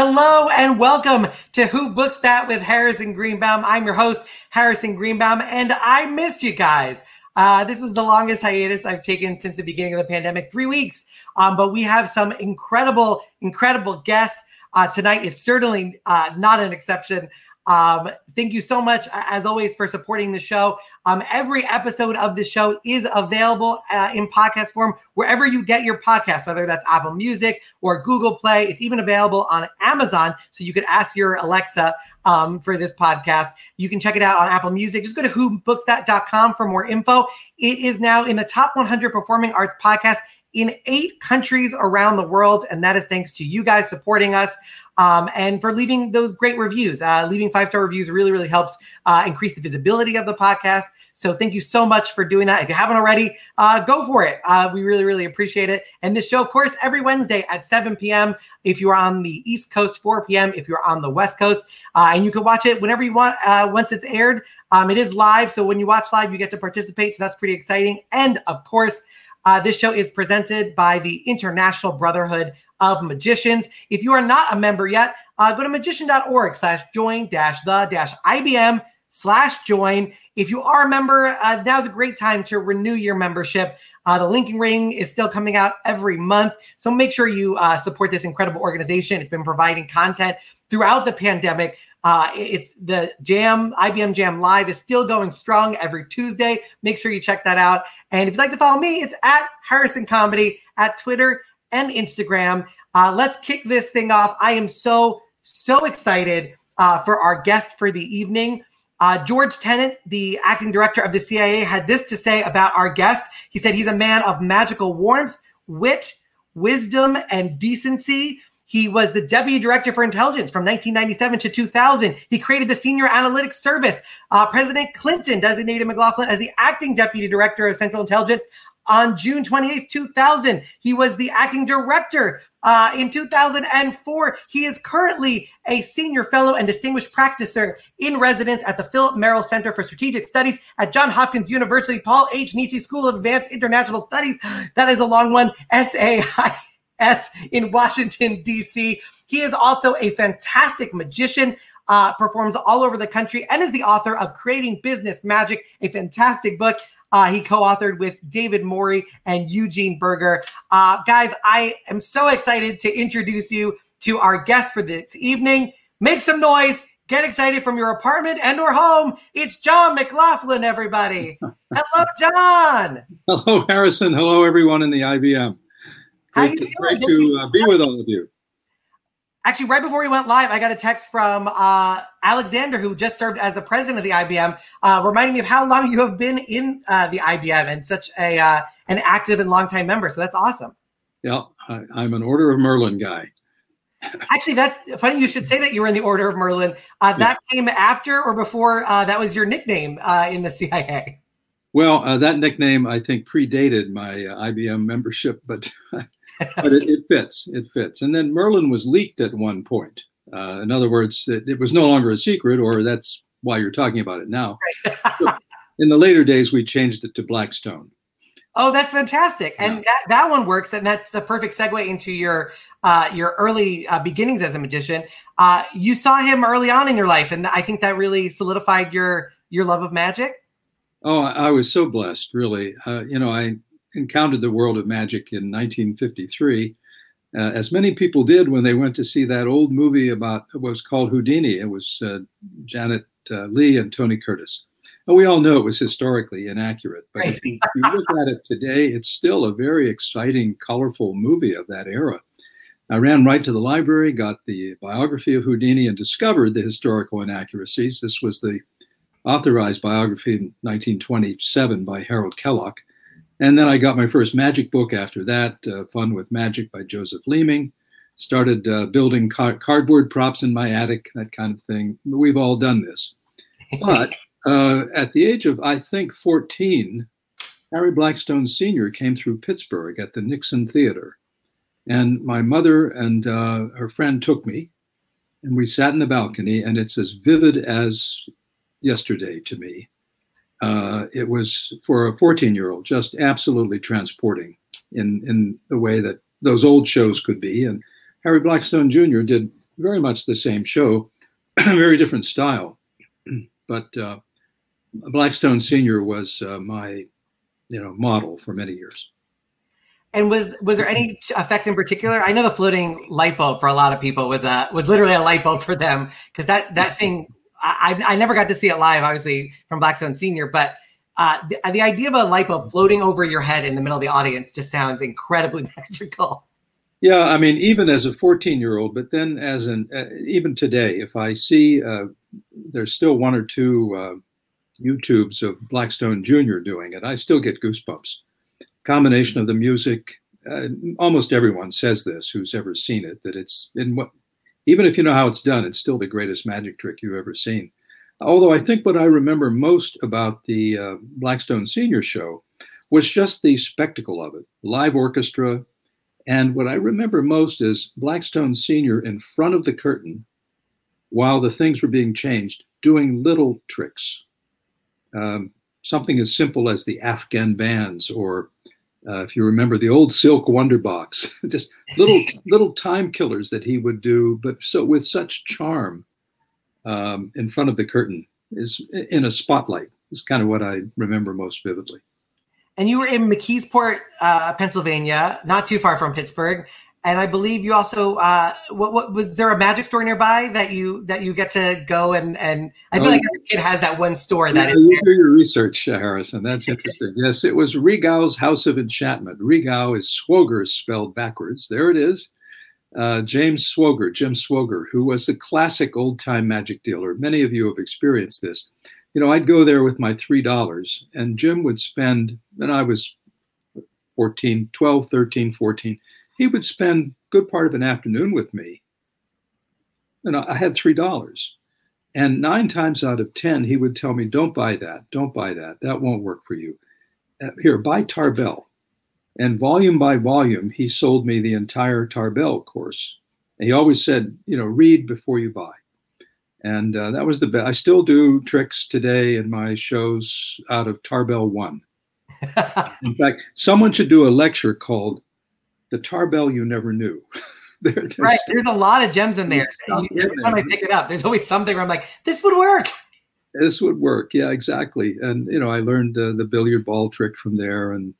Hello and welcome to Who Books That with Harrison Greenbaum. I'm your host, Harrison Greenbaum, and I missed you guys. Uh, this was the longest hiatus I've taken since the beginning of the pandemic, three weeks. Um, but we have some incredible, incredible guests. Uh, tonight is certainly uh, not an exception. Um, thank you so much, as always, for supporting the show. Um, every episode of the show is available uh, in podcast form wherever you get your podcast, whether that's Apple Music or Google Play. It's even available on Amazon, so you can ask your Alexa um, for this podcast. You can check it out on Apple Music. Just go to whobookthat.com for more info. It is now in the top 100 performing arts podcast in eight countries around the world. And that is thanks to you guys supporting us um, and for leaving those great reviews. Uh, leaving five star reviews really, really helps uh, increase the visibility of the podcast. So thank you so much for doing that. If you haven't already, uh, go for it. Uh, we really, really appreciate it. And this show, of course, every Wednesday at 7 p.m. If you're on the East Coast, 4 p.m. If you're on the West Coast, uh, and you can watch it whenever you want uh, once it's aired. Um, it is live, so when you watch live, you get to participate. So that's pretty exciting. And of course, uh, this show is presented by the International Brotherhood of Magicians. If you are not a member yet, uh, go to magician.org slash join dash the dash IBM slash join. If you are a member, uh, now's a great time to renew your membership. Uh, the Linking Ring is still coming out every month. So make sure you uh, support this incredible organization. It's been providing content throughout the pandemic. Uh, it's the Jam, IBM Jam Live is still going strong every Tuesday. Make sure you check that out. And if you'd like to follow me, it's at Harrison Comedy at Twitter and Instagram. Uh, let's kick this thing off. I am so, so excited uh, for our guest for the evening. Uh, George Tenet, the acting director of the CIA, had this to say about our guest. He said he's a man of magical warmth, wit, wisdom, and decency. He was the deputy director for intelligence from 1997 to 2000. He created the senior analytics service. Uh, President Clinton designated McLaughlin as the acting deputy director of Central Intelligence on June 28, 2000. He was the acting director uh, in 2004. He is currently a senior fellow and distinguished practicer in residence at the Philip Merrill Center for Strategic Studies at Johns Hopkins University, Paul H. Nitze School of Advanced International Studies. That is a long one. SAI S in Washington, D.C. He is also a fantastic magician. Uh, performs all over the country and is the author of Creating Business Magic, a fantastic book. Uh, he co-authored with David Morey and Eugene Burger. Uh, guys, I am so excited to introduce you to our guest for this evening. Make some noise. Get excited from your apartment and or home. It's John McLaughlin, everybody. Hello, John. Hello, Harrison. Hello, everyone in the IBM. Great, to, great to uh, be with all of you. Actually, right before we went live, I got a text from uh, Alexander, who just served as the president of the IBM, uh, reminding me of how long you have been in uh, the IBM and such a uh, an active and longtime member. So that's awesome. Yeah, I, I'm an Order of Merlin guy. Actually, that's funny. You should say that you were in the Order of Merlin. Uh, that yeah. came after or before uh, that was your nickname uh, in the CIA. Well, uh, that nickname I think predated my uh, IBM membership, but but it, it, fits. It fits. And then Merlin was leaked at one point. Uh, in other words, it, it, was no longer a secret, or that's why you're talking about it now. Right. in the later days, we changed it to Blackstone. Oh, that's fantastic, yeah. and that, that one works, and that's a perfect segue into your uh, your early uh, beginnings as a magician. Uh, you saw him early on in your life, and I think that really solidified your your love of magic. Oh, I was so blessed, really. Uh, you know, I encountered the world of magic in 1953, uh, as many people did when they went to see that old movie about what was called Houdini. It was uh, Janet uh, Leigh and Tony Curtis. And we all know it was historically inaccurate, but if you look at it today, it's still a very exciting, colorful movie of that era. I ran right to the library, got the biography of Houdini, and discovered the historical inaccuracies. This was the authorized biography in 1927 by Harold Kellock. And then I got my first magic book after that, uh, Fun with Magic by Joseph Leeming. Started uh, building car- cardboard props in my attic, that kind of thing. We've all done this. But uh, at the age of, I think, 14, Harry Blackstone Sr. came through Pittsburgh at the Nixon Theater. And my mother and uh, her friend took me, and we sat in the balcony, and it's as vivid as yesterday to me uh, it was for a 14 year old just absolutely transporting in in the way that those old shows could be. And Harry Blackstone Jr. did very much the same show, very different style. but uh, Blackstone Senior was uh, my, you know, model for many years. And was was there any effect in particular? I know the floating light bulb for a lot of people was a was literally a light bulb for them because that that thing I, I never got to see it live, obviously from Blackstone Senior, but uh, the, the idea of a light bulb floating over your head in the middle of the audience just sounds incredibly magical. Yeah, I mean, even as a 14 year old, but then as an uh, even today, if I see uh, there's still one or two uh, YouTubes of Blackstone Jr. doing it, I still get goosebumps. Combination of the music, uh, almost everyone says this who's ever seen it that it's in what, even if you know how it's done, it's still the greatest magic trick you've ever seen. Although I think what I remember most about the uh, Blackstone Senior show was just the spectacle of it, live orchestra, and what I remember most is Blackstone Senior in front of the curtain while the things were being changed, doing little tricks. Um, something as simple as the Afghan bands, or uh, if you remember the old Silk Wonder Box, just little little time killers that he would do, but so with such charm um, in front of the curtain is in a spotlight. Is kind of what I remember most vividly and you were in McKeesport, uh, Pennsylvania, not too far from Pittsburgh. And I believe you also uh, what, what was there a magic store nearby that you that you get to go and and I feel oh, like every kid has that one store that yeah, you do your research, Harrison. That's interesting. yes, it was Regau's House of Enchantment. Regau is Swoger spelled backwards. There it is. Uh, James Swoger, Jim Swoger, who was a classic old time magic dealer. Many of you have experienced this you know, I'd go there with my $3 and Jim would spend, and I was 14, 12, 13, 14, he would spend good part of an afternoon with me. And I had $3. And nine times out of 10, he would tell me, don't buy that. Don't buy that. That won't work for you. Uh, here, buy Tarbell. And volume by volume, he sold me the entire Tarbell course. And he always said, you know, read before you buy and uh, that was the best. I still do tricks today in my shows out of Tarbell One. in fact, someone should do a lecture called "The Tarbell You Never Knew." there, there's, right, there's a lot of gems in there. every time I pick it up, there's always something where I'm like, "This would work." This would work, yeah, exactly. And you know, I learned uh, the billiard ball trick from there, and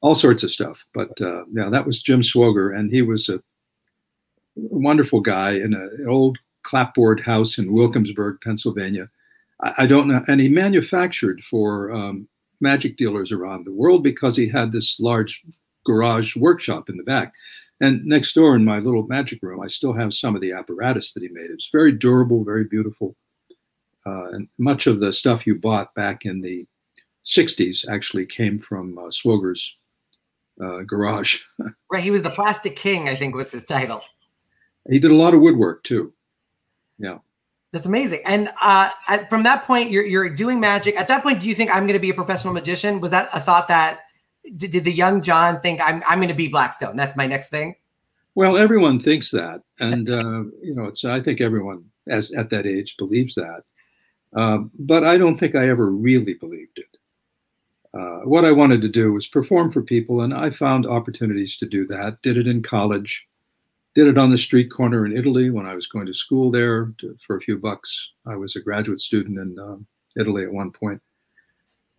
all sorts of stuff. But uh, yeah, that was Jim Swoger, and he was a wonderful guy in a, an old clapboard house in Wilkinsburg, Pennsylvania. I, I don't know. And he manufactured for um, magic dealers around the world because he had this large garage workshop in the back. And next door in my little magic room, I still have some of the apparatus that he made. It's very durable, very beautiful. Uh, and much of the stuff you bought back in the 60s actually came from uh, Swoger's uh, garage. right. He was the Plastic King, I think was his title. He did a lot of woodwork too. Yeah. That's amazing. And uh, at, from that point, you're, you're doing magic. At that point, do you think I'm going to be a professional magician? Was that a thought that did, did the young John think I'm, I'm going to be Blackstone? That's my next thing. Well, everyone thinks that, and uh, you know, it's. I think everyone as at that age believes that, um, but I don't think I ever really believed it. Uh, what I wanted to do was perform for people, and I found opportunities to do that. Did it in college, did it on the street corner in Italy when I was going to school there to, for a few bucks. I was a graduate student in um, Italy at one point.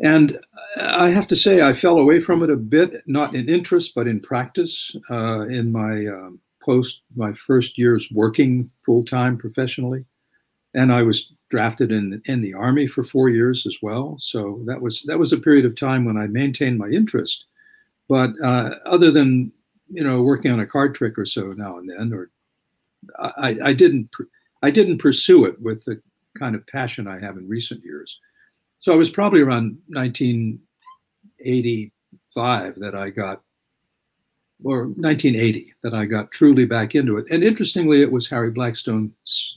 And I have to say, I fell away from it a bit, not in interest, but in practice. Uh, in my um, post, my first years working full time professionally, and I was drafted in in the army for four years as well. So that was that was a period of time when I maintained my interest. But uh, other than you know, working on a card trick or so now and then, or I, I didn't, I didn't pursue it with the kind of passion I have in recent years. So it was probably around 1985 that I got, or 1980 that I got truly back into it. And interestingly, it was Harry Blackstone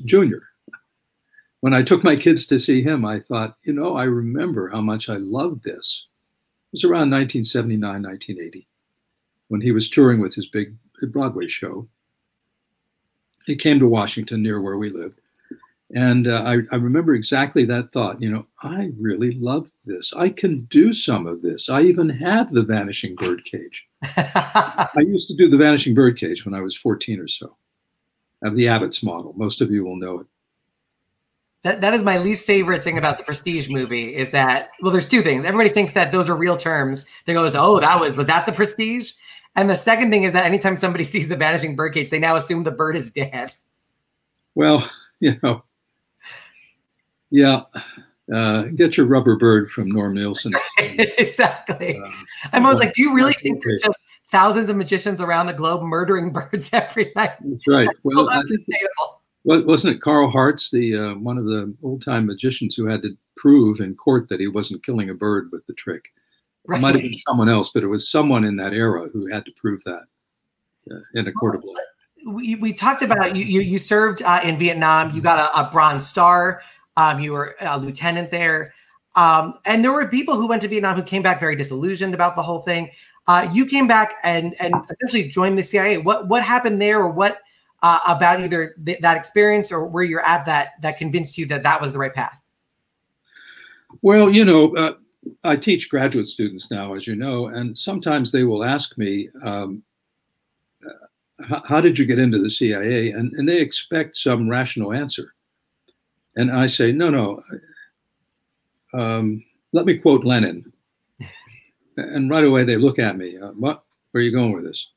Jr. When I took my kids to see him, I thought, you know, I remember how much I loved this. It was around 1979, 1980 when he was touring with his big Broadway show. He came to Washington near where we lived. And uh, I, I, remember exactly that thought. You know, I really love this. I can do some of this. I even have the Vanishing Bird Cage. I used to do the Vanishing Bird Cage when I was 14 or so. of the Abbott's model. Most of you will know it. That, that is my least favorite thing about the Prestige movie is that well, there's two things. Everybody thinks that those are real terms. They goes, oh, that was was that the Prestige? And the second thing is that anytime somebody sees the vanishing birdcage, they now assume the bird is dead. Well, you know, yeah. Uh, get your rubber bird from Norm Nielsen. exactly. Uh, I'm always like, do you really think there's just thousands of magicians around the globe murdering birds every night? That's right. Well, well that's sustainable. Wasn't it Carl Hertz, the uh, one of the old time magicians, who had to prove in court that he wasn't killing a bird with the trick? Right. It might have been someone else, but it was someone in that era who had to prove that uh, in a court of law. We, we talked about you. You, you served uh, in Vietnam. You got a, a Bronze Star. Um, you were a lieutenant there. Um, and there were people who went to Vietnam who came back very disillusioned about the whole thing. Uh, you came back and and essentially joined the CIA. What what happened there, or what uh, about either th- that experience or where you're at that that convinced you that that was the right path? Well, you know, uh, I teach graduate students now, as you know, and sometimes they will ask me, um, "How did you get into the CIA?" and and they expect some rational answer. And I say, no, no. Um, let me quote Lenin. and right away they look at me. Uh, what? Where are you going with this?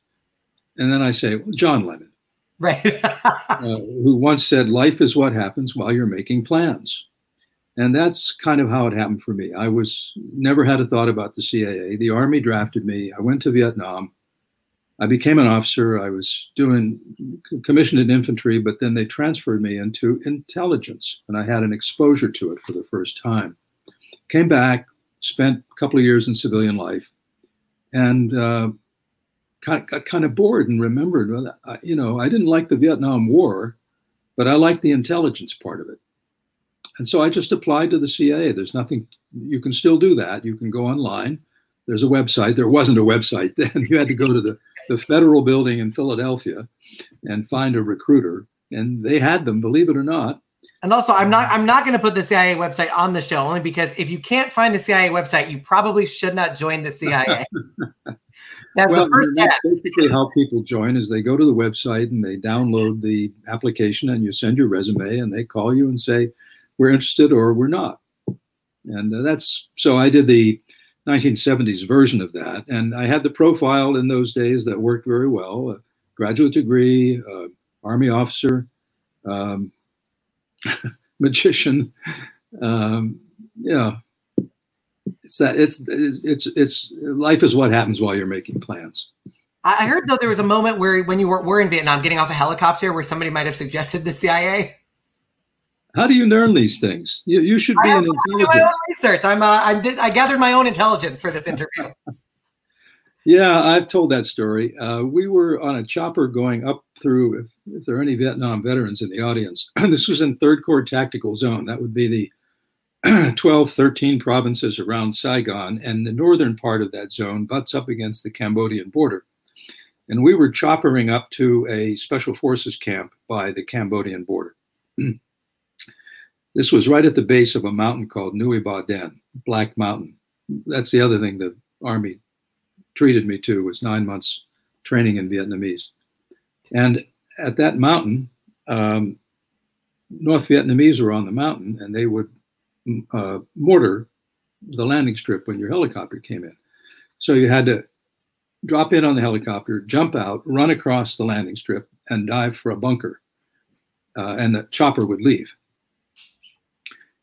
And then I say, well, John Lennon. Right. uh, who once said, life is what happens while you're making plans. And that's kind of how it happened for me. I was never had a thought about the CIA. The Army drafted me. I went to Vietnam. I became an officer. I was doing commissioned in infantry, but then they transferred me into intelligence, and I had an exposure to it for the first time. Came back, spent a couple of years in civilian life, and uh, got, got kind of bored and remembered, well, I, you know, I didn't like the Vietnam War, but I liked the intelligence part of it. And so I just applied to the CIA. There's nothing, you can still do that. You can go online. There's a website. There wasn't a website then. You had to go to the the federal building in Philadelphia and find a recruiter. And they had them, believe it or not. And also, I'm not I'm not going to put the CIA website on the show only because if you can't find the CIA website, you probably should not join the CIA. That's well, the first step. basically how people join is they go to the website and they download the application and you send your resume and they call you and say we're interested or we're not. And uh, that's so I did the 1970s version of that. And I had the profile in those days that worked very well a graduate degree, uh, Army officer, um, magician. Um, yeah. It's that it's, it's it's life is what happens while you're making plans. I heard though there was a moment where when you were, were in Vietnam, getting off a helicopter, where somebody might have suggested the CIA. How do you learn these things? You, you should be I an intelligence. my own research. I'm, uh, I'm I gathered my own intelligence for this interview. yeah, I've told that story. Uh, we were on a chopper going up through. If, if there are any Vietnam veterans in the audience, this was in Third Corps Tactical Zone. That would be the 12, 13 provinces around Saigon, and the northern part of that zone butts up against the Cambodian border. And we were choppering up to a special forces camp by the Cambodian border. This was right at the base of a mountain called Nui Ba Den, Black Mountain. That's the other thing the Army treated me to was nine months training in Vietnamese. And at that mountain, um, North Vietnamese were on the mountain and they would uh, mortar the landing strip when your helicopter came in. So you had to drop in on the helicopter, jump out, run across the landing strip, and dive for a bunker. Uh, and the chopper would leave.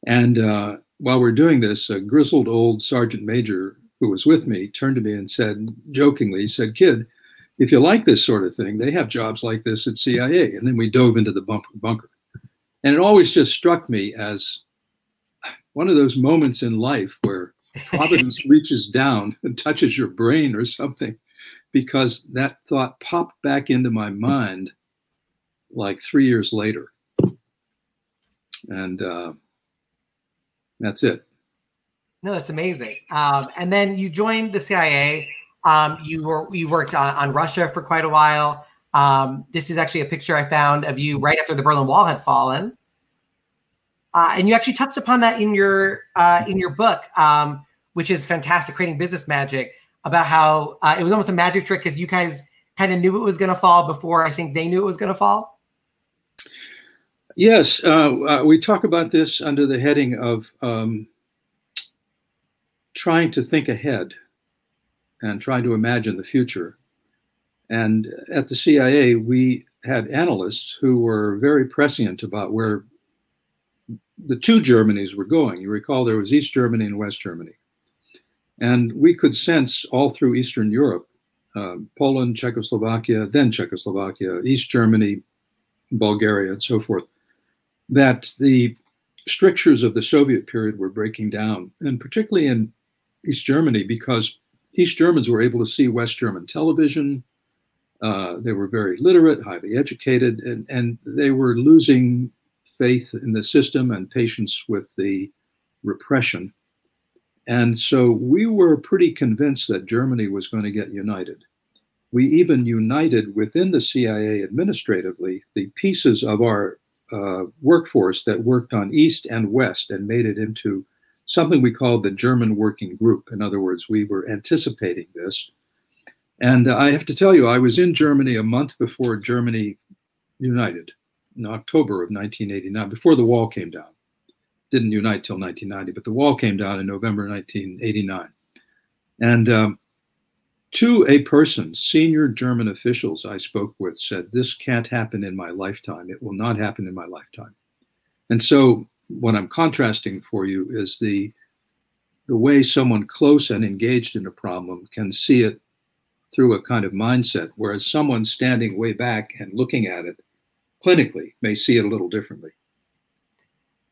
And uh, while we're doing this, a grizzled old sergeant major who was with me turned to me and said, jokingly, he said, Kid, if you like this sort of thing, they have jobs like this at CIA. And then we dove into the bunker. And it always just struck me as one of those moments in life where providence reaches down and touches your brain or something, because that thought popped back into my mind like three years later. And uh, that's it. No, that's amazing. Um, and then you joined the CIA. Um, you were you worked on, on, Russia for quite a while. Um, this is actually a picture I found of you right after the Berlin Wall had fallen, uh, and you actually touched upon that in your uh, in your book, um, which is fantastic, creating business magic. About how uh, it was almost a magic trick because you guys kind of knew it was going to fall before I think they knew it was going to fall. Yes, uh, uh, we talk about this under the heading of um, trying to think ahead and trying to imagine the future. And at the CIA, we had analysts who were very prescient about where the two Germanys were going. You recall there was East Germany and West Germany. And we could sense all through Eastern Europe, uh, Poland, Czechoslovakia, then Czechoslovakia, East Germany, Bulgaria, and so forth, that the strictures of the Soviet period were breaking down, and particularly in East Germany, because East Germans were able to see West German television. Uh, they were very literate, highly educated, and, and they were losing faith in the system and patience with the repression. And so we were pretty convinced that Germany was going to get united. We even united within the CIA administratively the pieces of our uh, workforce that worked on East and West and made it into something we called the German Working Group. In other words, we were anticipating this. And I have to tell you, I was in Germany a month before Germany united in October of 1989, before the wall came down. Didn't unite till 1990, but the wall came down in November 1989. And um, to a person, senior German officials I spoke with said, This can't happen in my lifetime. It will not happen in my lifetime. And so, what I'm contrasting for you is the, the way someone close and engaged in a problem can see it through a kind of mindset, whereas someone standing way back and looking at it clinically may see it a little differently.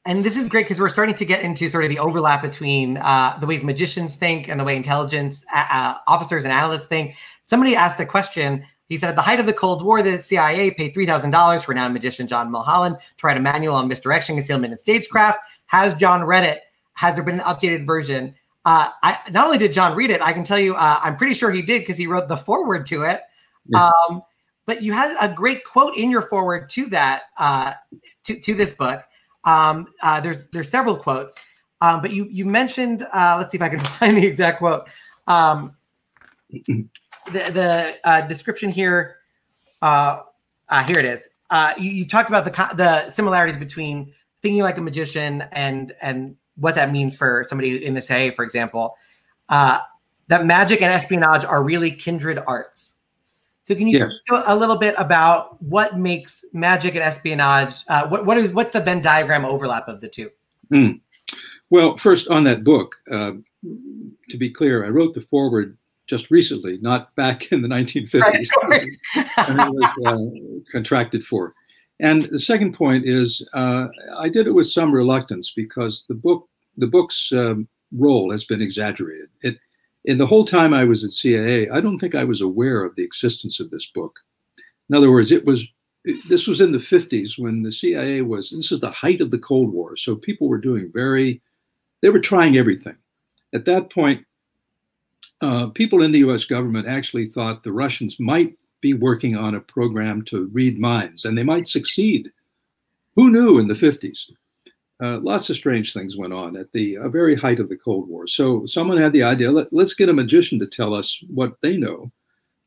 And this is great because we're starting to get into sort of the overlap between uh, the ways magicians think and the way intelligence uh, uh officers and analysts think. Somebody asked a question. He said, at the height of the Cold War, the CIA paid $3,000 for renowned magician John Mulholland to write a manual on misdirection, concealment, and stagecraft. Has John read it? Has there been an updated version? Uh, I, not only did John read it, I can tell you, uh, I'm pretty sure he did because he wrote the foreword to it. Yeah. Um, but you had a great quote in your foreword to that uh, to, to this book. Um, uh, there's there's several quotes, um, but you you mentioned. Uh, let's see if I can find the exact quote. Um, the the uh, description here. Uh, uh, here it is. Uh, you, you talked about the the similarities between thinking like a magician and and what that means for somebody in the say, for example. Uh, that magic and espionage are really kindred arts. So can you yes. speak a little bit about what makes magic and espionage? Uh, what what is what's the Venn diagram overlap of the two? Mm. Well, first on that book, uh, to be clear, I wrote the foreword just recently, not back in the 1950s, right, and it was uh, contracted for. And the second point is, uh, I did it with some reluctance because the book, the book's um, role has been exaggerated. It in the whole time I was at CIA, I don't think I was aware of the existence of this book. In other words, it was this was in the 50s when the CIA was this is the height of the Cold War. So people were doing very they were trying everything. At that point, uh, people in the US government actually thought the Russians might be working on a program to read minds and they might succeed. Who knew in the 50s? Uh, lots of strange things went on at the uh, very height of the Cold War. So someone had the idea let, us get a magician to tell us what they know.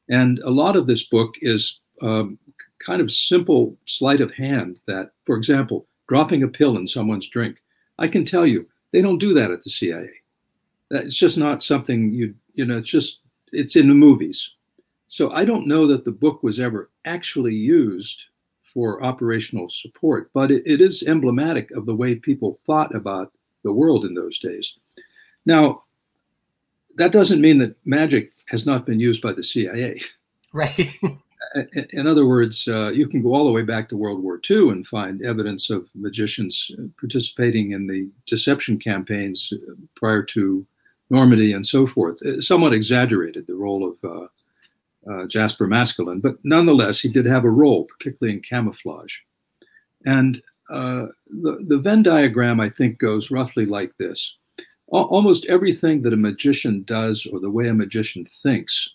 And a lot of this book is um, kind of simple sleight of hand that, for example, dropping a pill in someone's drink. I can tell you, they don't do that at the CIA. It's just not something you, you know, it's just, it's in the movies. So I don't know that the book was ever actually used for operational support, but it, it is emblematic of the way people thought about the world in those days. Now, that doesn't mean that magic has not been used by the CIA. Right. in other words, uh, you can go all the way back to World War II and find evidence of magicians uh, participating in the deception campaigns uh, prior to Normandy and so forth. somewhat exaggerated the role of uh, uh, Jasper Maskelyne, but nonetheless, he did have a role, particularly in camouflage. And uh, the, the Venn diagram, I think, goes roughly like this. almost everything that a magician does or the way a magician thinks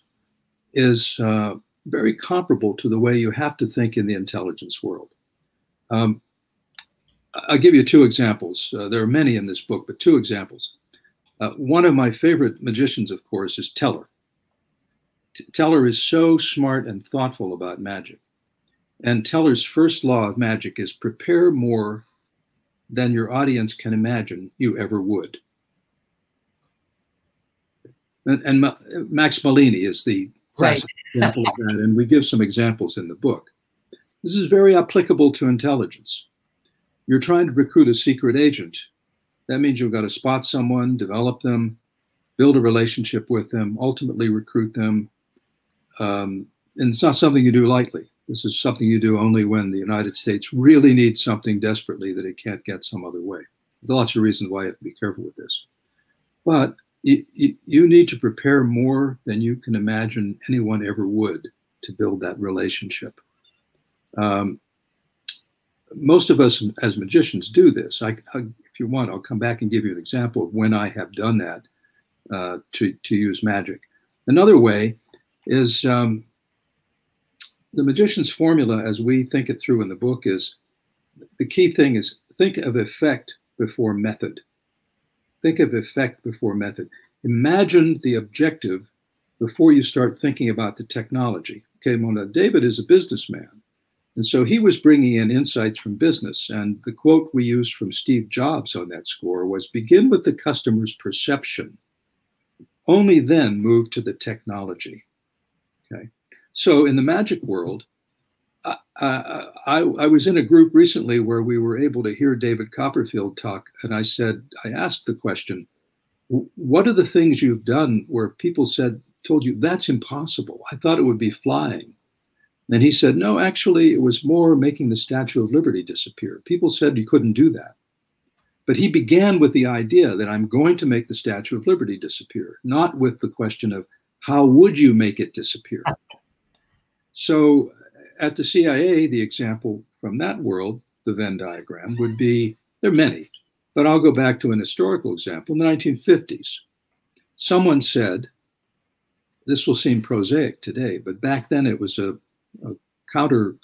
is uh, very comparable to the way you have to think in the intelligence world. Um, I'll give you two examples. Uh, there are many in this book, but two examples. Uh, one of my favorite magicians, of course, is Teller. Teller is so smart and thoughtful about magic. And Teller's first law of magic is prepare more than your audience can imagine you ever would. And, and Max Malini is the classic right. example of that, and we give some examples in the book. This is very applicable to intelligence. You're trying to recruit a secret agent. That means you've got to spot someone, develop them, build a relationship with them, ultimately recruit them. Um, and it's not something you do lightly. This is something you do only when the United States really needs something desperately that it can't get some other way. There's lots of reasons why you have to be careful with this. But you, you need to prepare more than you can imagine anyone ever would to build that relationship. Um, most of us as magicians do this. I, I, if you want, I'll come back and give you an example of when I have done that uh, to, to use magic. Another way is um, the magician's formula, as we think it through in the book, is the key thing is think of effect before method. Think of effect before method. Imagine the objective before you start thinking about the technology. Okay, Mona, David is a businessman. And so he was bringing in insights from business. And the quote we used from Steve Jobs on that score was begin with the customer's perception, only then move to the technology. Okay. So in the magic world, I, I, I, was in a group recently where we were able to hear David Copperfield talk. And I said, I asked the question, what are the things you've done where people said, told you that's impossible? I thought it would be flying. And he said, no, actually, it was more making the Statue of Liberty disappear. People said you couldn't do that. But he began with the idea that I'm going to make the Statue of Liberty disappear, not with the question of how would you make it disappear? So at the CIA, the example from that world, the Venn diagram, would be there are many, but I'll go back to an historical example in the 1950s. Someone said, this will seem prosaic today, but back then it was a a counter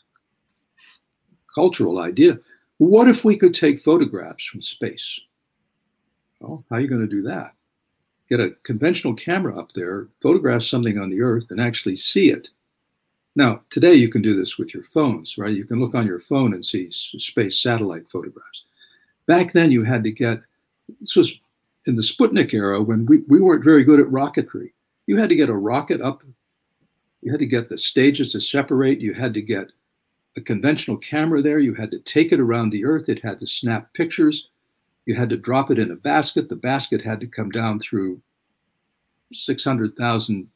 cultural idea. What if we could take photographs from space? Well, how are you going to do that? Get a conventional camera up there, photograph something on the Earth, and actually see it. Now, today you can do this with your phones, right? You can look on your phone and see space satellite photographs. Back then, you had to get this was in the Sputnik era when we, we weren't very good at rocketry. You had to get a rocket up you had to get the stages to separate. You had to get a conventional camera there. You had to take it around the earth. It had to snap pictures. You had to drop it in a basket. The basket had to come down through 600,000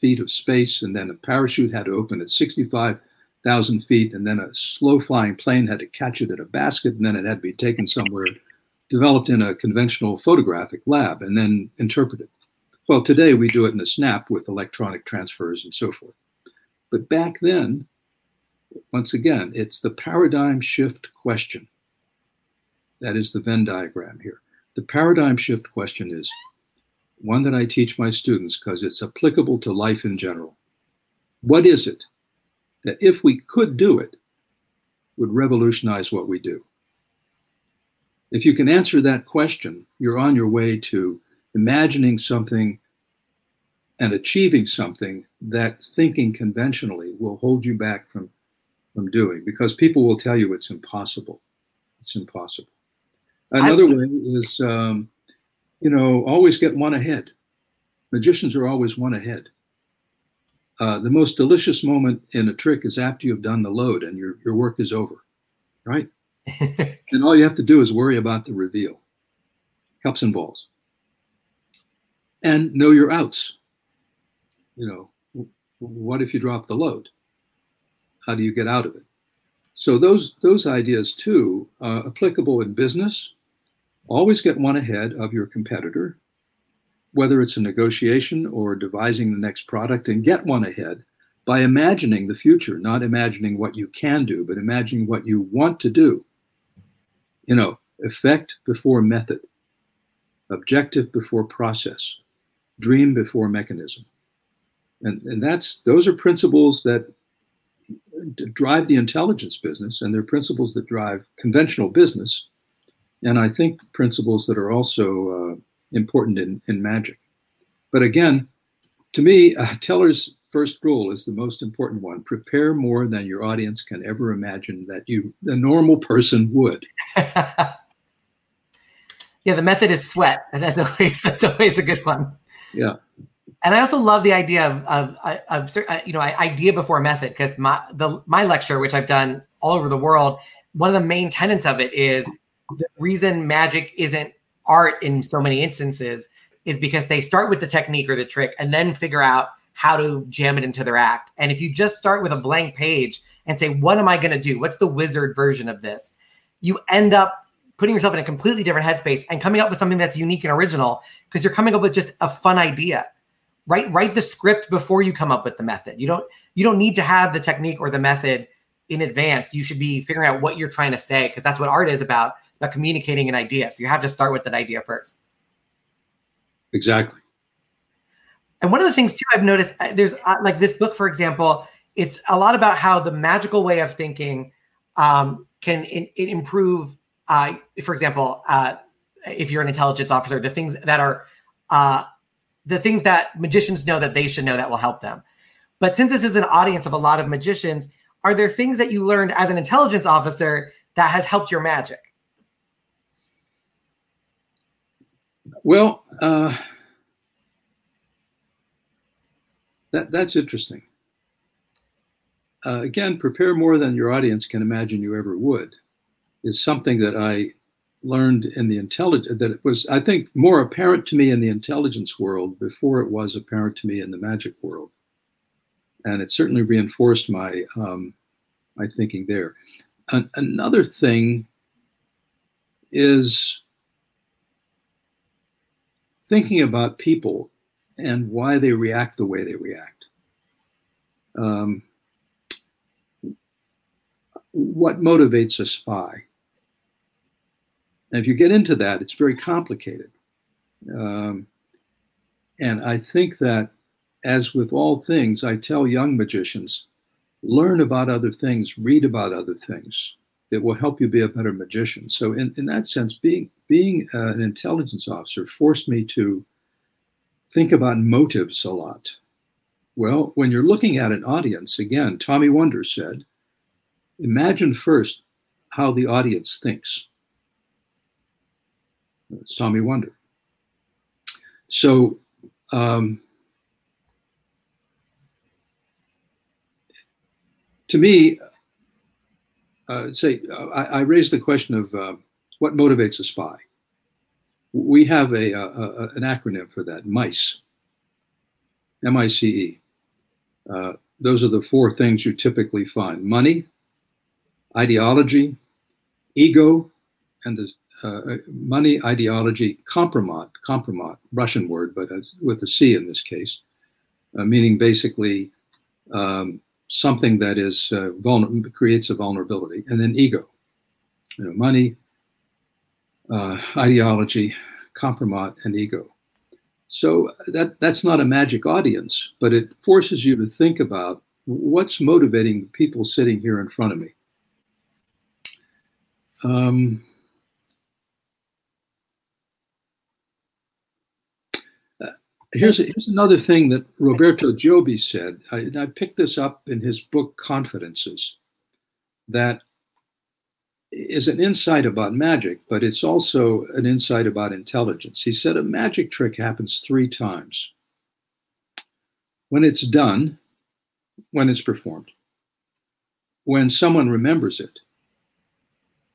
feet of space, and then a parachute had to open at 65,000 feet, and then a slow flying plane had to catch it in a basket, and then it had to be taken somewhere, developed in a conventional photographic lab, and then interpreted. Well, today we do it in the snap with electronic transfers and so forth. But back then, once again, it's the paradigm shift question. That is the Venn diagram here. The paradigm shift question is one that I teach my students because it's applicable to life in general. What is it that, if we could do it, would revolutionize what we do? If you can answer that question, you're on your way to imagining something and achieving something that thinking conventionally will hold you back from from doing because people will tell you it's impossible it's impossible another way is um, you know always get one ahead magicians are always one ahead uh, the most delicious moment in a trick is after you've done the load and your, your work is over right and all you have to do is worry about the reveal cups and balls and know your outs. You know, what if you drop the load? How do you get out of it? So those those ideas too are applicable in business. Always get one ahead of your competitor, whether it's a negotiation or devising the next product, and get one ahead by imagining the future, not imagining what you can do, but imagining what you want to do. You know, effect before method, objective before process dream before mechanism. And, and that's those are principles that drive the intelligence business, and they're principles that drive conventional business, and I think principles that are also uh, important in, in magic. But again, to me, uh, Teller's first rule is the most important one. Prepare more than your audience can ever imagine that you, a normal person, would. yeah, the method is sweat, and that's always that's always a good one. Yeah. And I also love the idea of, of, of, of you know, idea before method because my the my lecture, which I've done all over the world, one of the main tenets of it is the reason magic isn't art in so many instances is because they start with the technique or the trick and then figure out how to jam it into their act. And if you just start with a blank page and say, what am I going to do? What's the wizard version of this? You end up putting yourself in a completely different headspace and coming up with something that's unique and original because you're coming up with just a fun idea. Write write the script before you come up with the method. You don't you don't need to have the technique or the method in advance. You should be figuring out what you're trying to say because that's what art is about. Communicating an idea. So you have to start with that idea first. Exactly. And one of the things too I've noticed uh, there's uh, like this book, for example, it's a lot about how the magical way of thinking um, can in, in improve. Uh, for example, uh, if you're an intelligence officer, the things that are uh, the things that magicians know that they should know that will help them. But since this is an audience of a lot of magicians, are there things that you learned as an intelligence officer that has helped your magic? Well, uh, that that's interesting. Uh, again, prepare more than your audience can imagine you ever would is something that I learned in the intelligence that it was I think more apparent to me in the intelligence world before it was apparent to me in the magic world, and it certainly reinforced my um, my thinking there. An- another thing is thinking about people and why they react the way they react. Um, what motivates a spy? And if you get into that, it's very complicated. Um, and I think that, as with all things, I tell young magicians learn about other things, read about other things. It will help you be a better magician. So, in, in that sense, being being uh, an intelligence officer forced me to think about motives a lot. Well, when you're looking at an audience, again, Tommy Wonder said, imagine first how the audience thinks. It's Tommy Wonder. So, um, to me, uh, say, I, I, raised the question of uh, what motivates a spy. We have a, a, a an acronym for that, MICE. M I C E. Uh, those are the four things you typically find: money, ideology, ego, and the uh, money, ideology, compromat, compromat, Russian word, but with a C in this case, uh, meaning basically um, something that is uh, vulner- creates a vulnerability, and then ego, you know, money, uh, ideology, compromat, and ego. So that that's not a magic audience, but it forces you to think about what's motivating the people sitting here in front of me. Um, here's, here's another thing that Roberto Giobbi said. I, I picked this up in his book Confidences, that is an insight about magic, but it's also an insight about intelligence. He said a magic trick happens three times when it's done, when it's performed, when someone remembers it,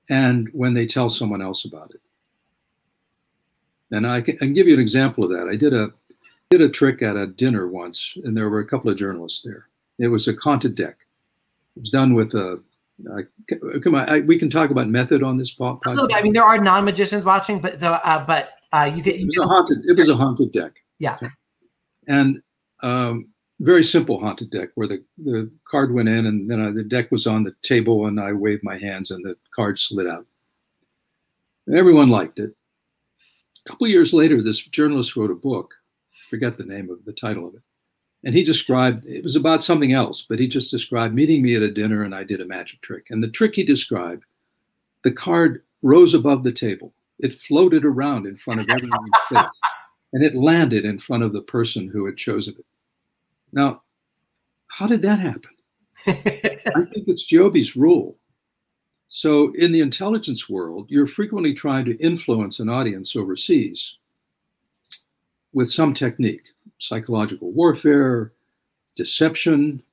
and when they tell someone else about it. And I can, I can give you an example of that. I did a did a trick at a dinner once, and there were a couple of journalists there. It was a haunted deck. It was done with a. Uh, come on, I, we can talk about method on this podcast. Look, I mean, there are non magicians watching, but so, uh, but uh, you get. it was a haunted. It was a haunted deck. Yeah. Okay. And um, very simple haunted deck where the, the card went in and then I, the deck was on the table and I waved my hands and the card slid out. Everyone liked it. A couple years later, this journalist wrote a book forget the name of the title of it. And he described it was about something else, but he just described meeting me at a dinner and I did a magic trick. And the trick he described, the card rose above the table. It floated around in front of everyone's face and it landed in front of the person who had chosen it. Now, how did that happen? I think it's Giobbi's rule. So, in the intelligence world, you're frequently trying to influence an audience overseas with some technique psychological warfare, deception.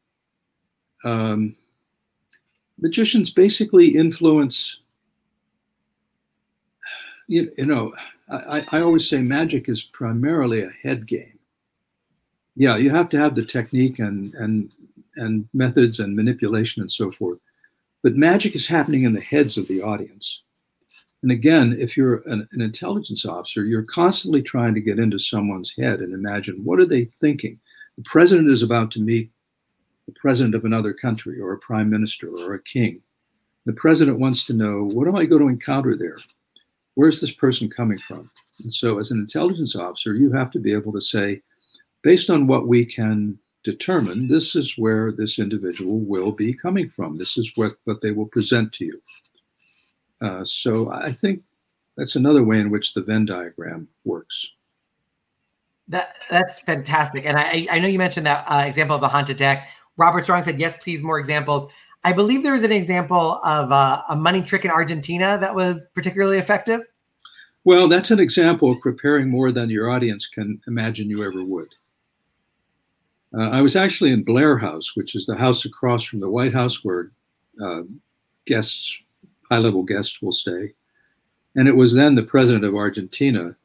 Um, magicians basically influence, you, you know, I, I always say magic is primarily a head game. Yeah, you have to have the technique and, and, and methods and manipulation and so forth. But magic is happening in the heads of the audience. And again, if you're an, an, intelligence officer, you're constantly trying to get into someone's head and imagine what are they thinking? The president is about to meet the president of another country or a prime minister or a king. The president wants to know what am I going to encounter there? Where's this person coming from? And so, as an intelligence officer, you have to be able to say, based on what we can determine, this is where this individual will be coming from. This is what, what they will present to you. Uh, so I think that's another way in which the Venn diagram works. That that's fantastic, and I I know you mentioned that uh, example of the haunted deck. Robert Strong said, "Yes, please, more examples." I believe there was an example of uh, a money trick in Argentina that was particularly effective. Well, that's an example of preparing more than your audience can imagine you ever would. Uh, I was actually in Blair House, which is the house across from the White House where uh, guests high level guests will stay. And it was then the president of Argentina,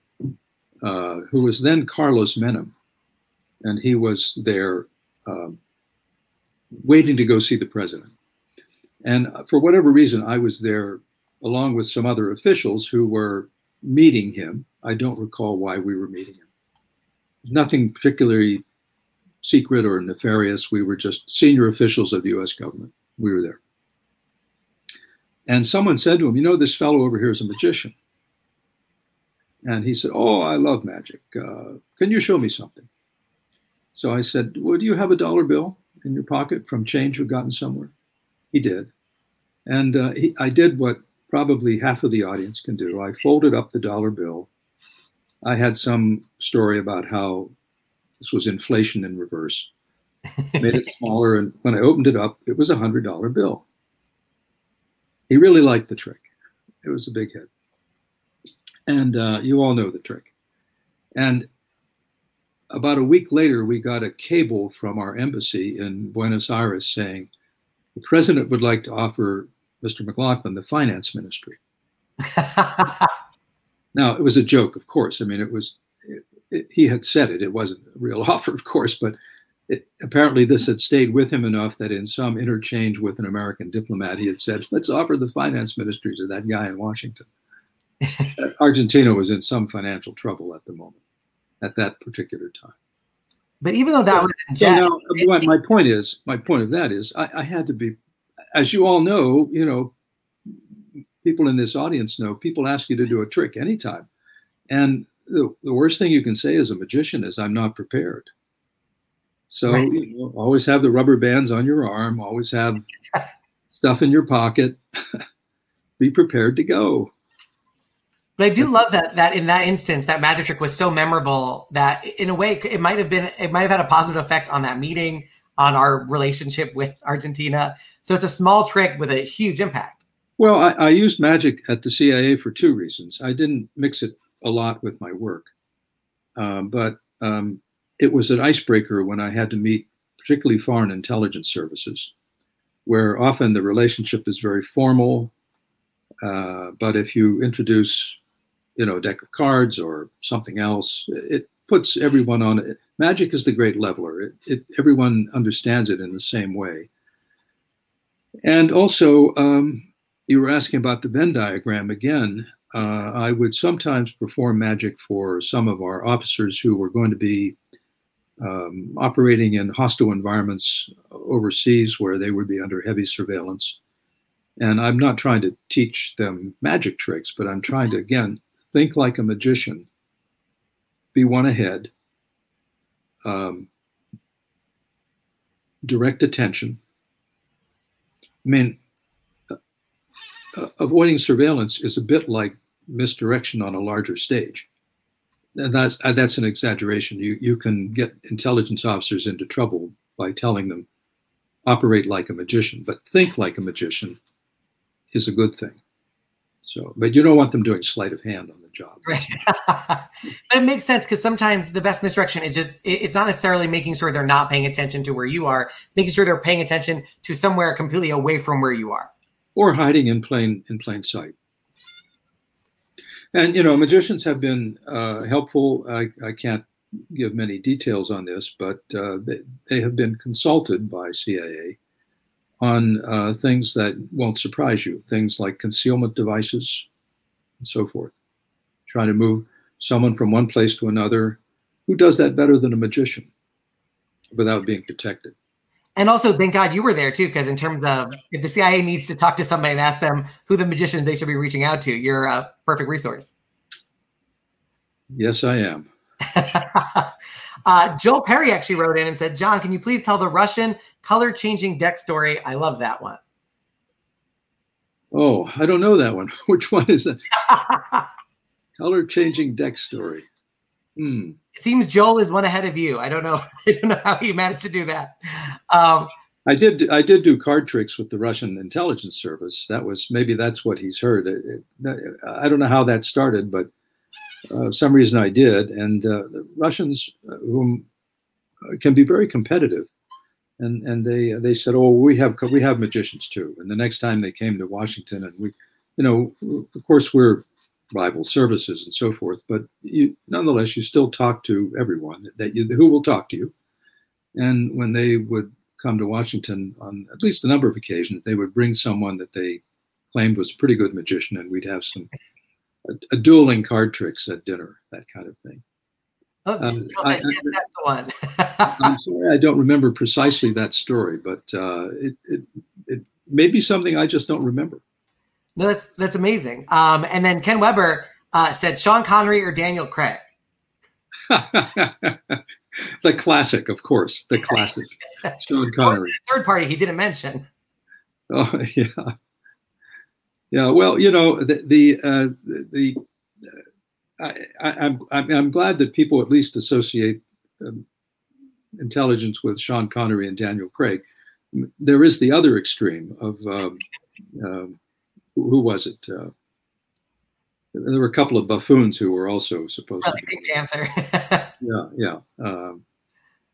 uh, who was then Carlos Menem. And he was there um, waiting to go see the president. And for whatever reason, I was there along with some other officials who were meeting him. I don't recall why we were meeting him. Nothing particularly secret or nefarious. We were just senior officials of the US government. We were there. And someone said to him, You know, this fellow over here is a magician. And he said, Oh, I love magic. Uh, can you show me something? So I said, Well, do you have a dollar bill in your pocket from change you've gotten somewhere? He did. And uh, he, I did what probably half of the audience can do. I folded up the dollar bill. I had some story about how this was inflation in reverse, made it smaller. And when I opened it up, it was a $100 bill. He really liked the trick. It was a big hit. And uh, you all know the trick. And about a week later, we got a cable from our embassy in Buenos Aires saying the president would like to offer Mr. McLaughlin the finance ministry. now, it was a joke, of course. I mean, it was, it, it, he had said it. It wasn't a real offer, of course, but it, apparently this had stayed with him enough that in some interchange with an American diplomat, he had said, let's offer the finance ministry to that guy in Washington. Argentina was in some financial trouble at the moment, at that particular time. But even though that so, was so now, my point is, my point of that is, I, I had to be, as you all know, you know, people in this audience know, people ask you to do a trick anytime. And the, the worst thing you can say as a magician is, I'm not prepared. So right. you know, always have the rubber bands on your arm, always have stuff in your pocket. Be prepared to go. But I do love that that in that instance, that magic trick was so memorable that in a way it might have been it might have had a positive effect on that meeting, on our relationship with Argentina. So it's a small trick with a huge impact. Well, I, I used magic at the CIA for two reasons. I didn't mix it a lot with my work, um, but um, it was an icebreaker when I had to meet particularly foreign intelligence services, where often the relationship is very formal. Uh, but if you introduce, you know, a deck of cards or something else, it puts everyone on it. Magic is the great leveler. It, it everyone understands it in the same way. And also, um, you were asking about the Venn diagram again. Uh, I would sometimes perform magic for some of our officers who were going to be um, operating in hostile environments overseas where they would be under heavy surveillance. And I'm not trying to teach them magic tricks, but I'm trying to, again, think like a magician, be one ahead, um, direct attention. I mean, uh, uh avoiding surveillance is a bit like misdirection on a larger stage that's uh, that's an exaggeration. You you can get intelligence officers into trouble by telling them operate like a magician, but think like a magician is a good thing. So, but you don't want them doing sleight of hand on the job. Right. but it makes sense because sometimes the best misdirection is just it's not necessarily making sure they're not paying attention to where you are, making sure they're paying attention to somewhere completely away from where you are. Or hiding in plain in plain sight. And you know, magicians have been uh, helpful. I, I can't give many details on this, but uh, they, they have been consulted by CIA on uh, things that won't surprise you, things like concealment devices and so forth. Trying to move someone from one place to another. Who does that better than a magician without being detected? And also, thank God you were there too, because in terms of if the CIA needs to talk to somebody and ask them who the magicians they should be reaching out to, you're a perfect resource. Yes, I am. uh, Joel Perry actually wrote in and said, John, can you please tell the Russian color changing deck story? I love that one. Oh, I don't know that one. Which one is that? color changing deck story. Hmm. It seems Joel is one ahead of you. I don't know. I don't know how he managed to do that. Um, I did. I did do card tricks with the Russian intelligence service. That was maybe that's what he's heard. It, it, I don't know how that started, but uh, some reason I did. And uh, Russians, uh, whom uh, can be very competitive, and and they they said, "Oh, we have we have magicians too." And the next time they came to Washington, and we, you know, of course we're rival services and so forth, but you, nonetheless, you still talk to everyone that you who will talk to you. And when they would come to Washington on at least a number of occasions, they would bring someone that they claimed was a pretty good magician, and we'd have some a, a dueling card tricks at dinner, that kind of thing. Oh, um, I, yes, that's the one. I'm sorry, I don't remember precisely that story, but uh, it, it it may be something I just don't remember. No, that's that's amazing. Um, and then Ken Weber uh, said Sean Connery or Daniel Craig. the classic, of course, the classic. Sean Connery. third party he didn't mention. Oh yeah. Yeah, well, you know, the the, uh, the uh, I, am I'm, I'm glad that people at least associate um, intelligence with Sean Connery and Daniel Craig. There is the other extreme of um, um, who was it? Uh, there were a couple of buffoons who were also supposed oh, to. Pink Panther. yeah, yeah. Um,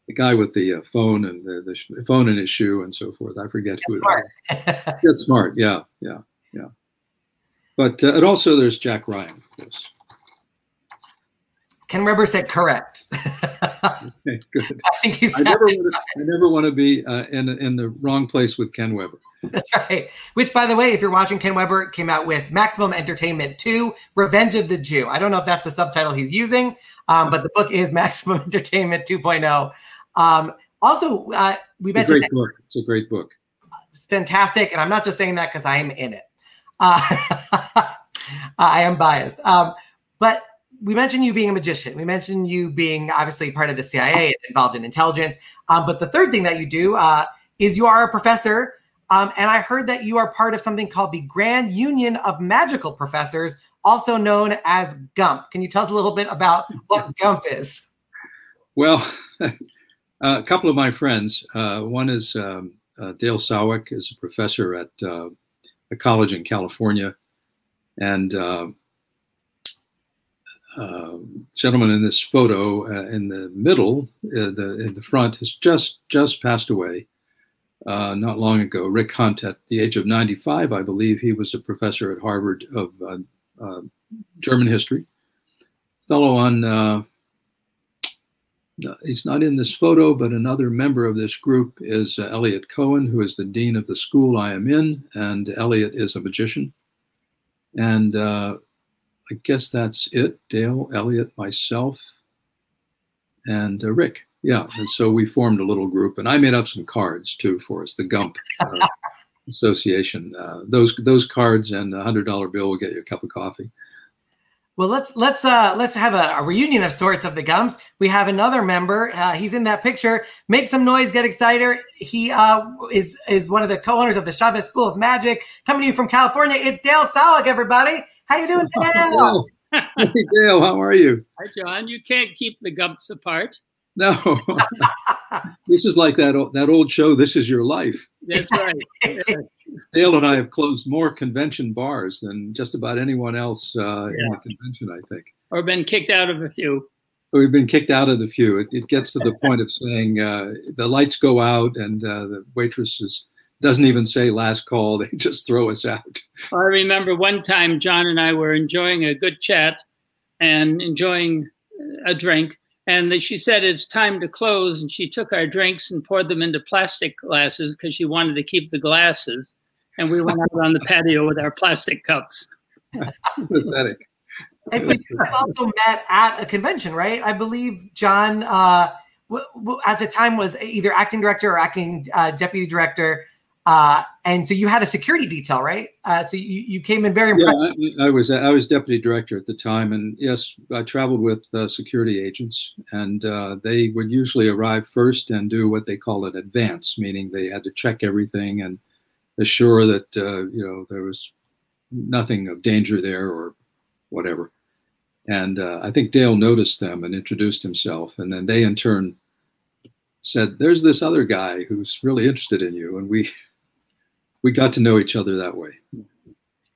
the guy with the uh, phone and the, the, phone in his shoe and so forth. I forget Get who smart. it was. Get smart. Yeah, yeah, yeah. But uh, and also there's Jack Ryan, course. Ken Weber said correct. good. I think he's. I never, want to, I never want to be uh, in in the wrong place with Ken Weber. That's right. Which, by the way, if you're watching, Ken Weber came out with Maximum Entertainment 2 Revenge of the Jew. I don't know if that's the subtitle he's using, um, but the book is Maximum Entertainment 2.0. Um, also, uh, we mentioned. It's a great book. It's a great book. It's fantastic. And I'm not just saying that because I am in it. Uh, I am biased. Um, but we mentioned you being a magician. We mentioned you being obviously part of the CIA and involved in intelligence. Um, but the third thing that you do uh, is you are a professor. Um, and I heard that you are part of something called the Grand Union of Magical Professors, also known as GUMP. Can you tell us a little bit about what GUMP is? Well, a couple of my friends. Uh, one is um, uh, Dale Salwak, is a professor at uh, a college in California, and uh, gentleman in this photo uh, in the middle, uh, the in the front, has just just passed away uh, not long ago. Rick Hunt, at the age of 95, I believe, he was a professor at Harvard of uh, uh, German history. Fellow on he's not in this photo, but another member of this group is Eliot Cohen, who is the dean of the school I am in, and Eliot is a magician. And I guess that's it. Dale, Eliot, myself, and uh, Rick. Yeah, and so we formed a little group, and I made up some cards too for us. The Gump uh, Association. Uh, those those cards and a hundred dollar bill will get you a cup of coffee. Well, let's let's uh, let's have a, a, reunion of sorts of the Gumps. We have another member. Uh, he's in that picture. Make some noise, get excited. He uh, is is one of the co-owners of the Chavez School of Magic. Coming to you from California, it's Dale Salwak. Everybody, how you doing, Dale? hey, Dale, how are you? Hi, John. You can't keep the Gumps apart. No, this is like that old, that old show. This is your life. That's right. Dale and I have closed more convention bars than just about anyone else uh, yeah. in the convention. I think, or been kicked out of a few. We've been kicked out of the few. It, it gets to the point of saying uh, the lights go out and uh, the waitress is, doesn't even say last call. They just throw us out. I remember one time John and I were enjoying a good chat and enjoying a drink. And she said it's time to close. And she took our drinks and poured them into plastic glasses because she wanted to keep the glasses. And we went out on the patio with our plastic cups. Pathetic. Hey, but you also met at a convention, right? I believe John uh, w- w- at the time was either acting director or acting uh, deputy director. Uh, and so you had a security detail, right? Uh, so you, you came in very impressive. Yeah, I, I, was I was deputy director at the time, and yes, I traveled with uh, security agents, and uh, they would usually arrive first and do what they call an advance, meaning they had to check everything and assure that uh, you know there was nothing of danger there or whatever. And uh, I think Dale noticed them and introduced himself, and then they in turn said, "There's this other guy who's really interested in you," and we we got to know each other that way,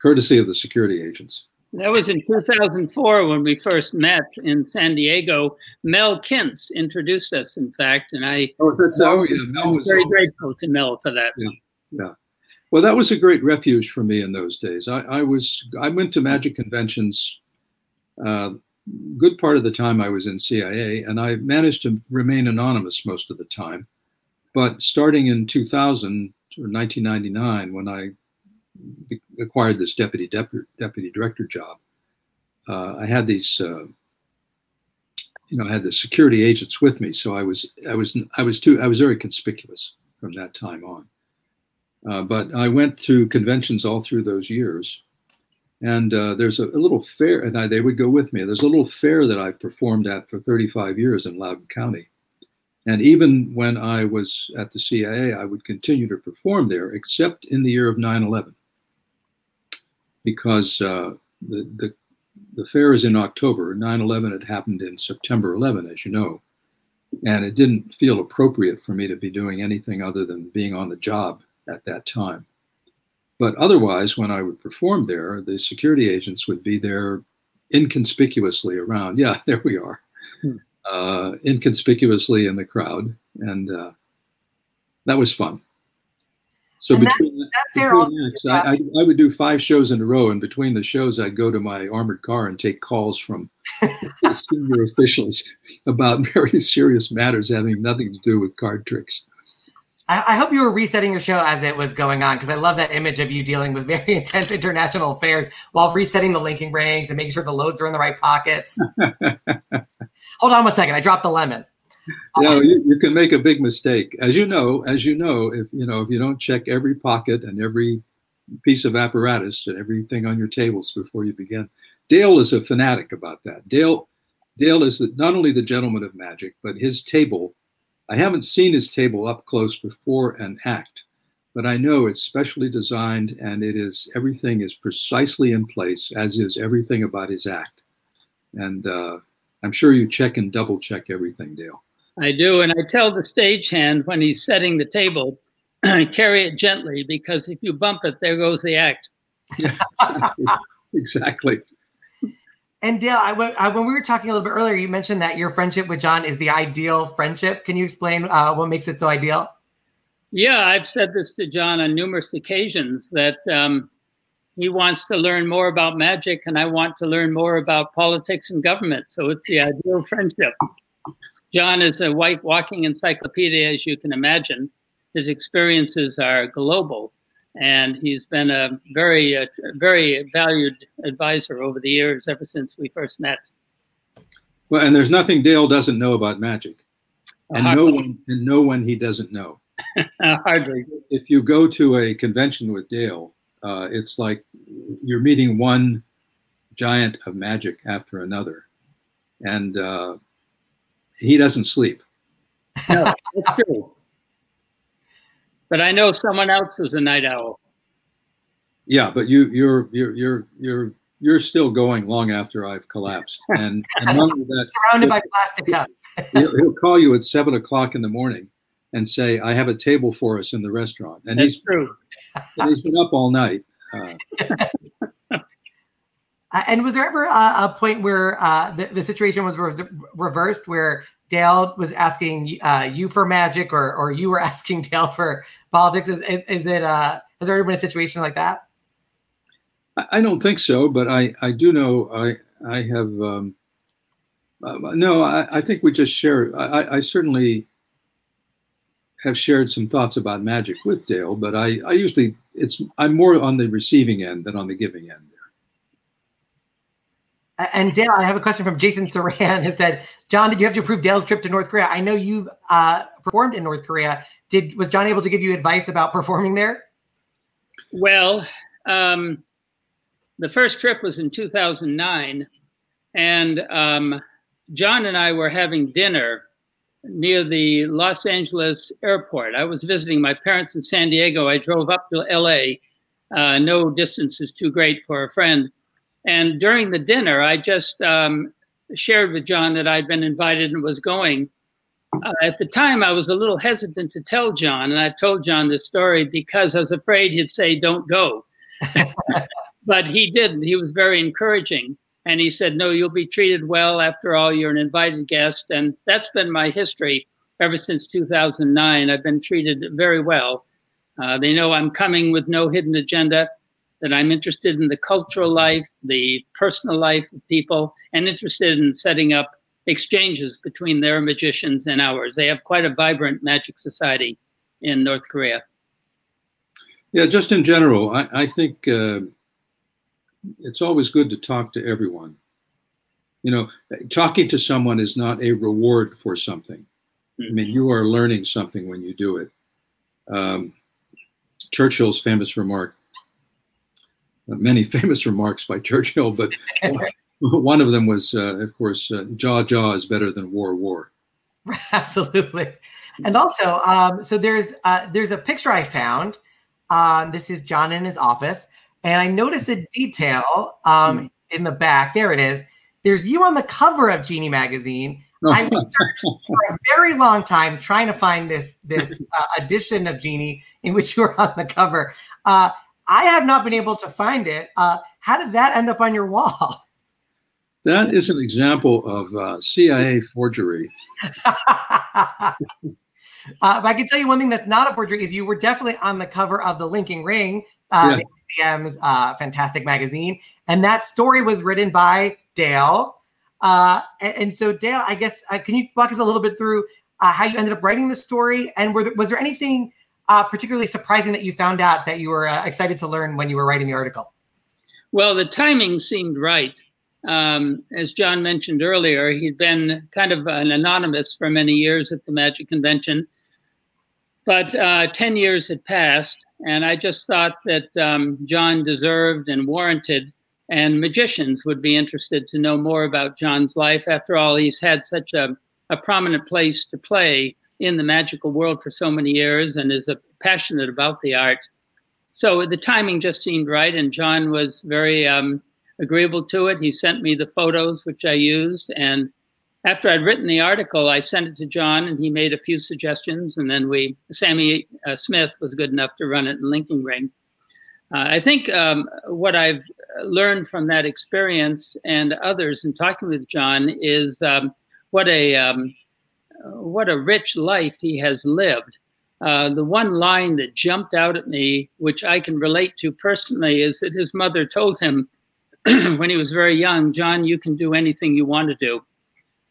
courtesy of the security agents. That was in 2004 when we first met in San Diego. Mel Kintz introduced us, in fact, and I. Oh, so? Yeah, Mel was very grateful to Mel for that. Yeah, yeah. Well, that was a great refuge for me in those days. I, I was I went to magic conventions. Uh, good part of the time I was in CIA, and I managed to remain anonymous most of the time. But starting in 2000 or 1999, when I acquired this deputy deputy, deputy director job, uh, I had these. Uh, you know, I had the security agents with me, so I was, I was, I was too, I was very conspicuous from that time on. Uh, but I went to conventions all through those years. And uh, there's a, a, little fair, and I, they would go with me. There's a little fair that I performed at for 35 years in Loudoun County. And even when I was at the CIA, I would continue to perform there, except in the year of 9 11. Because uh, the, the, the fair is in October. 9 11 had happened in September 11, as you know. And it didn't feel appropriate for me to be doing anything other than being on the job at that time. But otherwise, when I would perform there, the security agents would be there inconspicuously around. Yeah, there we are. Hmm. Uh, inconspicuously in the crowd. And uh, that was fun. So and between, that, between acts, I, I, I, would do five shows in a row, and between the shows, I'd go to my armored car and take calls from senior officials about very serious matters having nothing to do with card tricks. I, I hope you were resetting your show as it was going on because I love that image of you dealing with very intense international affairs while resetting the linking rings and making sure the loads are in the right pockets. Hold on one second. I dropped the lemon. Yeah, you, you, can make a big mistake. As you know, as you know, if you know if you don't check every pocket and every piece of apparatus and everything on your tables before you begin. Dale is a fanatic about that. Dale Dale is the, not only the gentleman of magic, but his table I haven't seen his table up close before an act, but I know it's specially designed and it is everything is precisely in place, as is everything about his act. And uh, I'm sure you check and double check everything, Dale. I do, and I tell the stagehand when he's setting the table, carry it gently because if you bump it, there goes the act. exactly. And Dale, I, I, when we were talking a little bit earlier, you mentioned that your friendship with John is the ideal friendship. Can you explain uh, what makes it so ideal? Yeah, I've said this to John on numerous occasions that um, he wants to learn more about magic, and I want to learn more about politics and government. So it's the ideal friendship. John is a white walking encyclopedia, as you can imagine. His experiences are global and he's been a very, uh, very valued advisor over the years, ever since we first met. Well, and there's nothing Dale doesn't know about magic, and Hardly. no one, and no one he doesn't know. Hardly. If you go to a convention with Dale, uh, it's like you're meeting one giant of magic after another, and uh, he doesn't sleep. No, that's true but I know someone else is a night owl. Yeah, but you you're you're you're you're you're still going long after I've collapsed. And, and that, surrounded by plastic cups. he'll, he'll, call you at seven o'clock in the morning and say, "I have a table for us in the restaurant." And That's he's true. And he's been up all night. Uh, and was there ever a, a point where uh, the, the situation was re- reversed, where Dale was asking uh, you for magic, or or you were asking Dale for politics? Is, is, it? Uh, has there ever been a situation like that? I don't think so, but I, I do know I I have um, uh, no I, I think we just share I, I certainly have shared some thoughts about magic with Dale, but I, I usually it's I'm more on the receiving end than on the giving end. And Dale, I have a question from Jason Saran who said, John, did you have to approve Dale's trip to North Korea? I know you uh, performed in North Korea. Did was John able to give you advice about performing there? Well, um, the first trip was in 2009, and um, John and I were having dinner near the Los Angeles airport. I was visiting my parents in San Diego. I drove up to LA. Uh, no distance is too great for a friend. And during the dinner, I just um, shared with John that I'd been invited and was going. Uh, at the time, I was a little hesitant to tell John, and I told John this story because I was afraid he'd say, Don't go. but he didn't. He was very encouraging. And he said, No, you'll be treated well. After all, you're an invited guest. And that's been my history ever since 2009. I've been treated very well. Uh, they know I'm coming with no hidden agenda, that I'm interested in the cultural life, the personal life of people, and interested in setting up exchanges between their magicians and ours. They have quite a vibrant magic society in North Korea. Yeah, just in general, I, I think. Uh it's always good to talk to everyone. You know, talking to someone is not a reward for something. I mean, you are learning something when you do it. Um, Churchill's famous remark, many famous remarks by Churchill, but one of them was, uh, of course, uh, jaw jaw is better than war war. Absolutely. And also, um, so there's uh, there's a picture I found. Um, this is John in his office, and I noticed a detail um, mm. in the back. There it is. There's you on the cover of Genii magazine. I researched for a very long time trying to find this this uh, edition of Genii in which you were on the cover. Uh, I have not been able to find it. Uh, how did that end up on your wall? That is an example of uh, CIA forgery. Uh, but I can tell you one thing that's not a forgery is you were definitely on the cover of the Linking Ring, uh, yeah. IBM's uh, fantastic magazine. And that story was written by Dale. Uh, and, and, so, Dale, I guess, uh, can you walk us a little bit through uh, how you ended up writing the story? And there, was there anything uh, particularly surprising that you found out that you were uh, excited to learn when you were writing the article? Well, the timing seemed right. Um, as John mentioned earlier, he'd been kind of an anonymous for many years at the Magic Convention. But uh, 10 years had passed, and I just thought that um, John deserved and warranted, and magicians would be interested to know more about John's life. After all, he's had such a, a prominent place to play in the magical world for so many years and is passionate about the art. So the timing just seemed right, and John was very um, agreeable to it. He sent me the photos, which I used, and after I'd written the article, I sent it to John, and he made a few suggestions, and then we Sammy uh, Smith was good enough to run it in Linking Ring. Uh, I think um, what I've learned from that experience and others in talking with John is um, what a um, what a rich life he has lived. Uh, the one line that jumped out at me, which I can relate to personally, is that his mother told him when he was very young, John, you can do anything you want to do.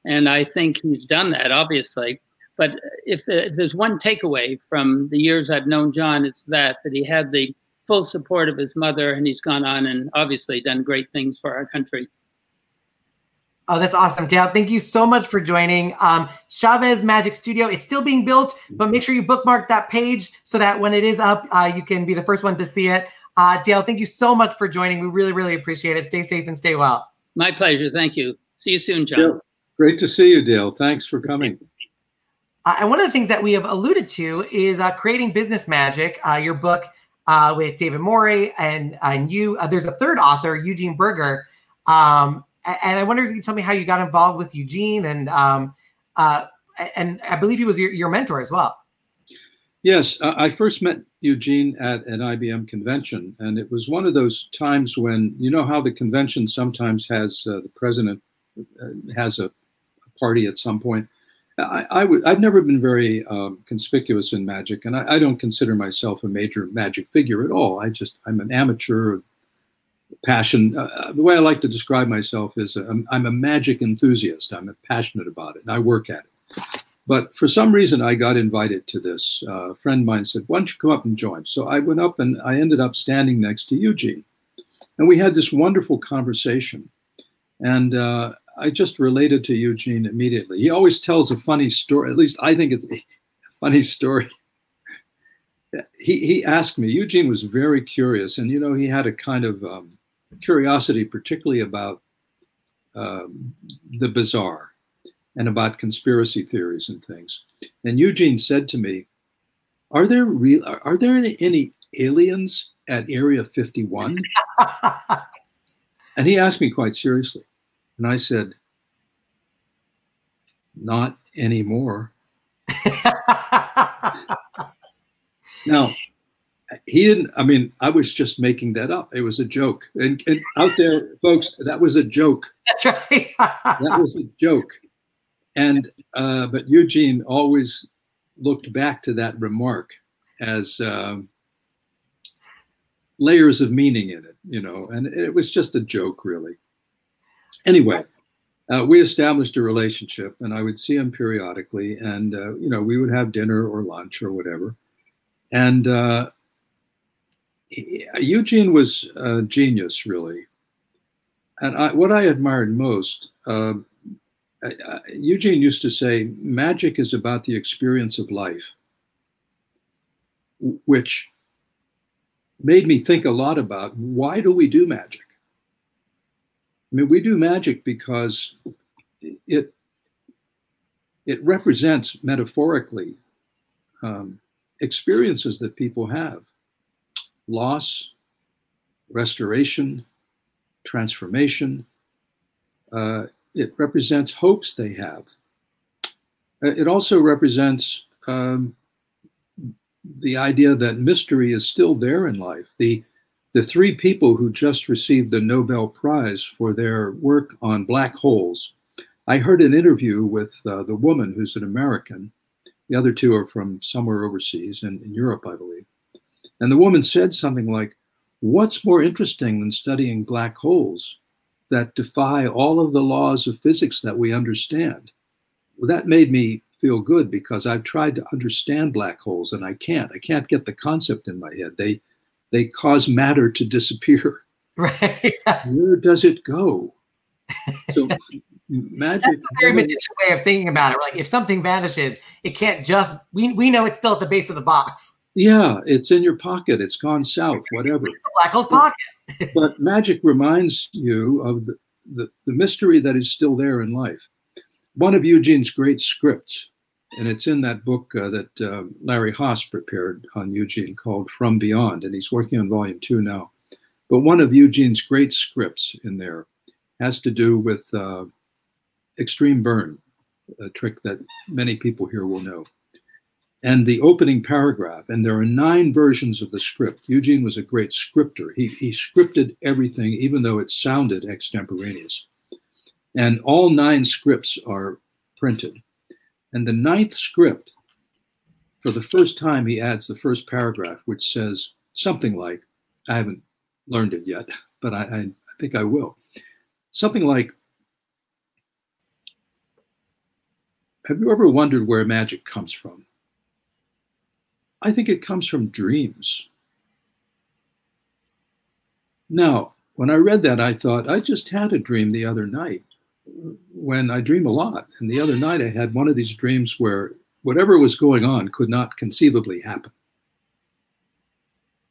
And I think he's done that, obviously. But if, if there's one takeaway from the years I've known John, it's that, that he had the full support of his mother and he's gone on and obviously done great things for our country. Oh, that's awesome, Dale. Thank you so much for joining. Um, Chavez Magic Studio, it's still being built, but make sure you bookmark that page so that when it is up, uh, you can be the first one to see it. Uh, Dale, thank you so much for joining. We really, really appreciate it. Stay safe and stay well. My pleasure. Thank you. See you soon, John. Great to see you, Dale. Thanks for coming. Uh, and one of the things that we have alluded to is uh, creating business magic. Uh, your book uh, with David Morey and and you. Uh, there's a third author, Eugene Burger. um, and I wonder if you can tell me how you got involved with Eugene and um, uh, and I believe he was your, your mentor as well. Yes, I first met Eugene at an IBM convention, and it was one of those times when you know how the convention sometimes has uh, the president uh, has a, party at some point. I, I w- I've never been very um, conspicuous in magic, and I, I, don't consider myself a major magic figure at all. I just I'm an amateur. Passion. Uh, uh the way I like to describe myself is a, I'm a magic enthusiast. I'm passionate about it, and I work at it. But for some reason, I got invited to this. Uh, a friend of mine said, Why don't you come up and join? So I went up and I ended up standing next to Eugene. And we had this wonderful conversation. And uh, I just related to Eugene immediately. He always tells a funny story, at least I think it's a funny story. He, he asked me, Eugene was very curious. And, you know, he had a kind of um, curiosity, particularly about um, the bizarre and about conspiracy theories and things. And Eugene said to me, "Are there real? Are there any, any aliens at Area 51?" and he asked me quite seriously, and I said, "Not anymore." now, he didn't. I mean, I was just making that up. It was a joke, and, and out there, folks, that was a joke. That's right. that was a joke and uh, but Eugene always looked back to that remark as um, layers of meaning in it, you know, and it was just a joke, really. Anyway, uh, we established a relationship, and I would see him periodically, and uh, you know, we would have dinner or lunch or whatever, and uh, Eugene was a genius, really. And I, what I admired most uh, Eugene used to say, magic is about the experience of life, which made me think a lot about why do we do magic? I mean, we do magic because it it represents metaphorically um, experiences that people have loss, restoration, transformation. Uh, it represents hopes they have. Uh, it also represents um, the idea that mystery is still there in life. The the three people who just received the Nobel Prize for their work on black holes. I heard an interview with uh, the woman who's an American. The other two are from somewhere overseas in, in Europe, I believe. And the woman said something like, What's more interesting than studying black holes? that defy all of the laws of physics that we understand. Well, that made me feel good because I've tried to understand black holes and I can't. I can't get the concept in my head. They they cause matter to disappear. Right. Where does it go? So magic. That's a very Medici way of thinking about it. Like if something vanishes, it can't just we we know it's still at the base of the box. Yeah, it's in your pocket. It's gone south, whatever. Black hole's pocket. but magic reminds you of the, the, the mystery that is still there in life. One of Eugene's great scripts, and it's in that book uh, that uh, Larry Hass prepared on Eugene called From Beyond, and he's working on volume two now. But one of Eugene's great scripts in there has to do with uh, extreme burn, a trick that many people here will know and the opening paragraph. And there are nine versions of the script. Eugene was a great scripter. He, he scripted everything, even though it sounded extemporaneous. And all nine scripts are printed. And the ninth script, for the first time, he adds the first paragraph, which says something like, I haven't learned it yet, but I, I, I think I will. Something like, Have you ever wondered where magic comes from? I think it comes from dreams. Now, when I read that, I thought, I just had a dream the other night when I dream a lot. And the other night, I had one of these dreams where whatever was going on could not conceivably happen.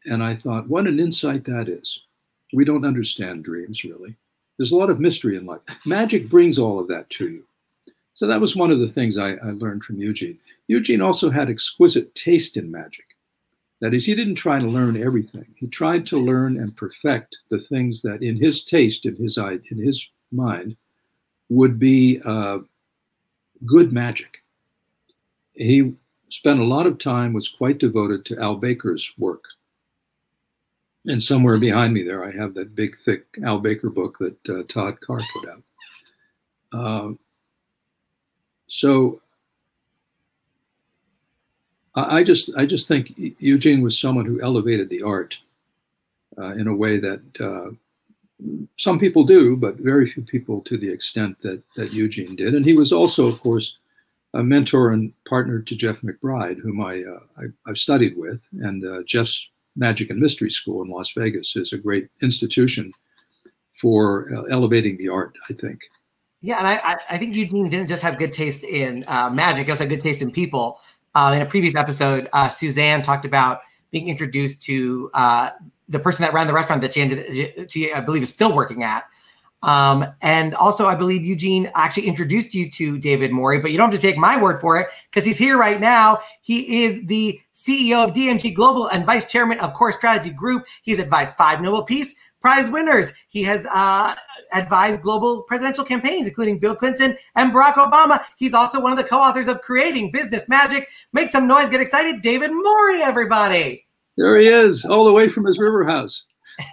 And I thought, what an insight that is. We don't understand dreams, really. There's a lot of mystery in life. Magic brings all of that to you. So that was one of the things I, I learned from Eugene. Eugene also had exquisite taste in magic. That is, he didn't try to learn everything. He tried to learn and perfect the things that, in his taste, in his eye, in his mind, would be uh, good magic. He spent a lot of time, was quite devoted to Al Baker's work. And somewhere behind me there, I have that big, thick Al Baker book that uh, Todd Karr put out. Uh, so I just I just think Eugene was someone who elevated the art uh, in a way that uh, some people do, but very few people to the extent that that Eugene did. And he was also, of course, a mentor and partner to Jeff McBride, whom I, uh, I have studied with. And uh, Jeff's Magic and Mystery School in Las Vegas is a great institution for uh, elevating the art. I think. Yeah, and I, I think Eugene didn't just have good taste in uh, magic; he also had good taste in people. Uh, in a previous episode, uh, Suzanne talked about being introduced to uh, the person that ran the restaurant that she ended, she I believe is still working at. Um, and also, I believe Eugene actually introduced you to David Morey, but you don't have to take my word for it because he's here right now. He is the CEO of DMG Global and vice chairman of Core Strategy Group. He's advised five Nobel Peace Prize winners. He has uh, advised global presidential campaigns, including Bill Clinton and Barack Obama. He's also one of the co authors of Creating Business Magic. Make some noise, get excited. David Morey, everybody. There he is, all the way from his river house.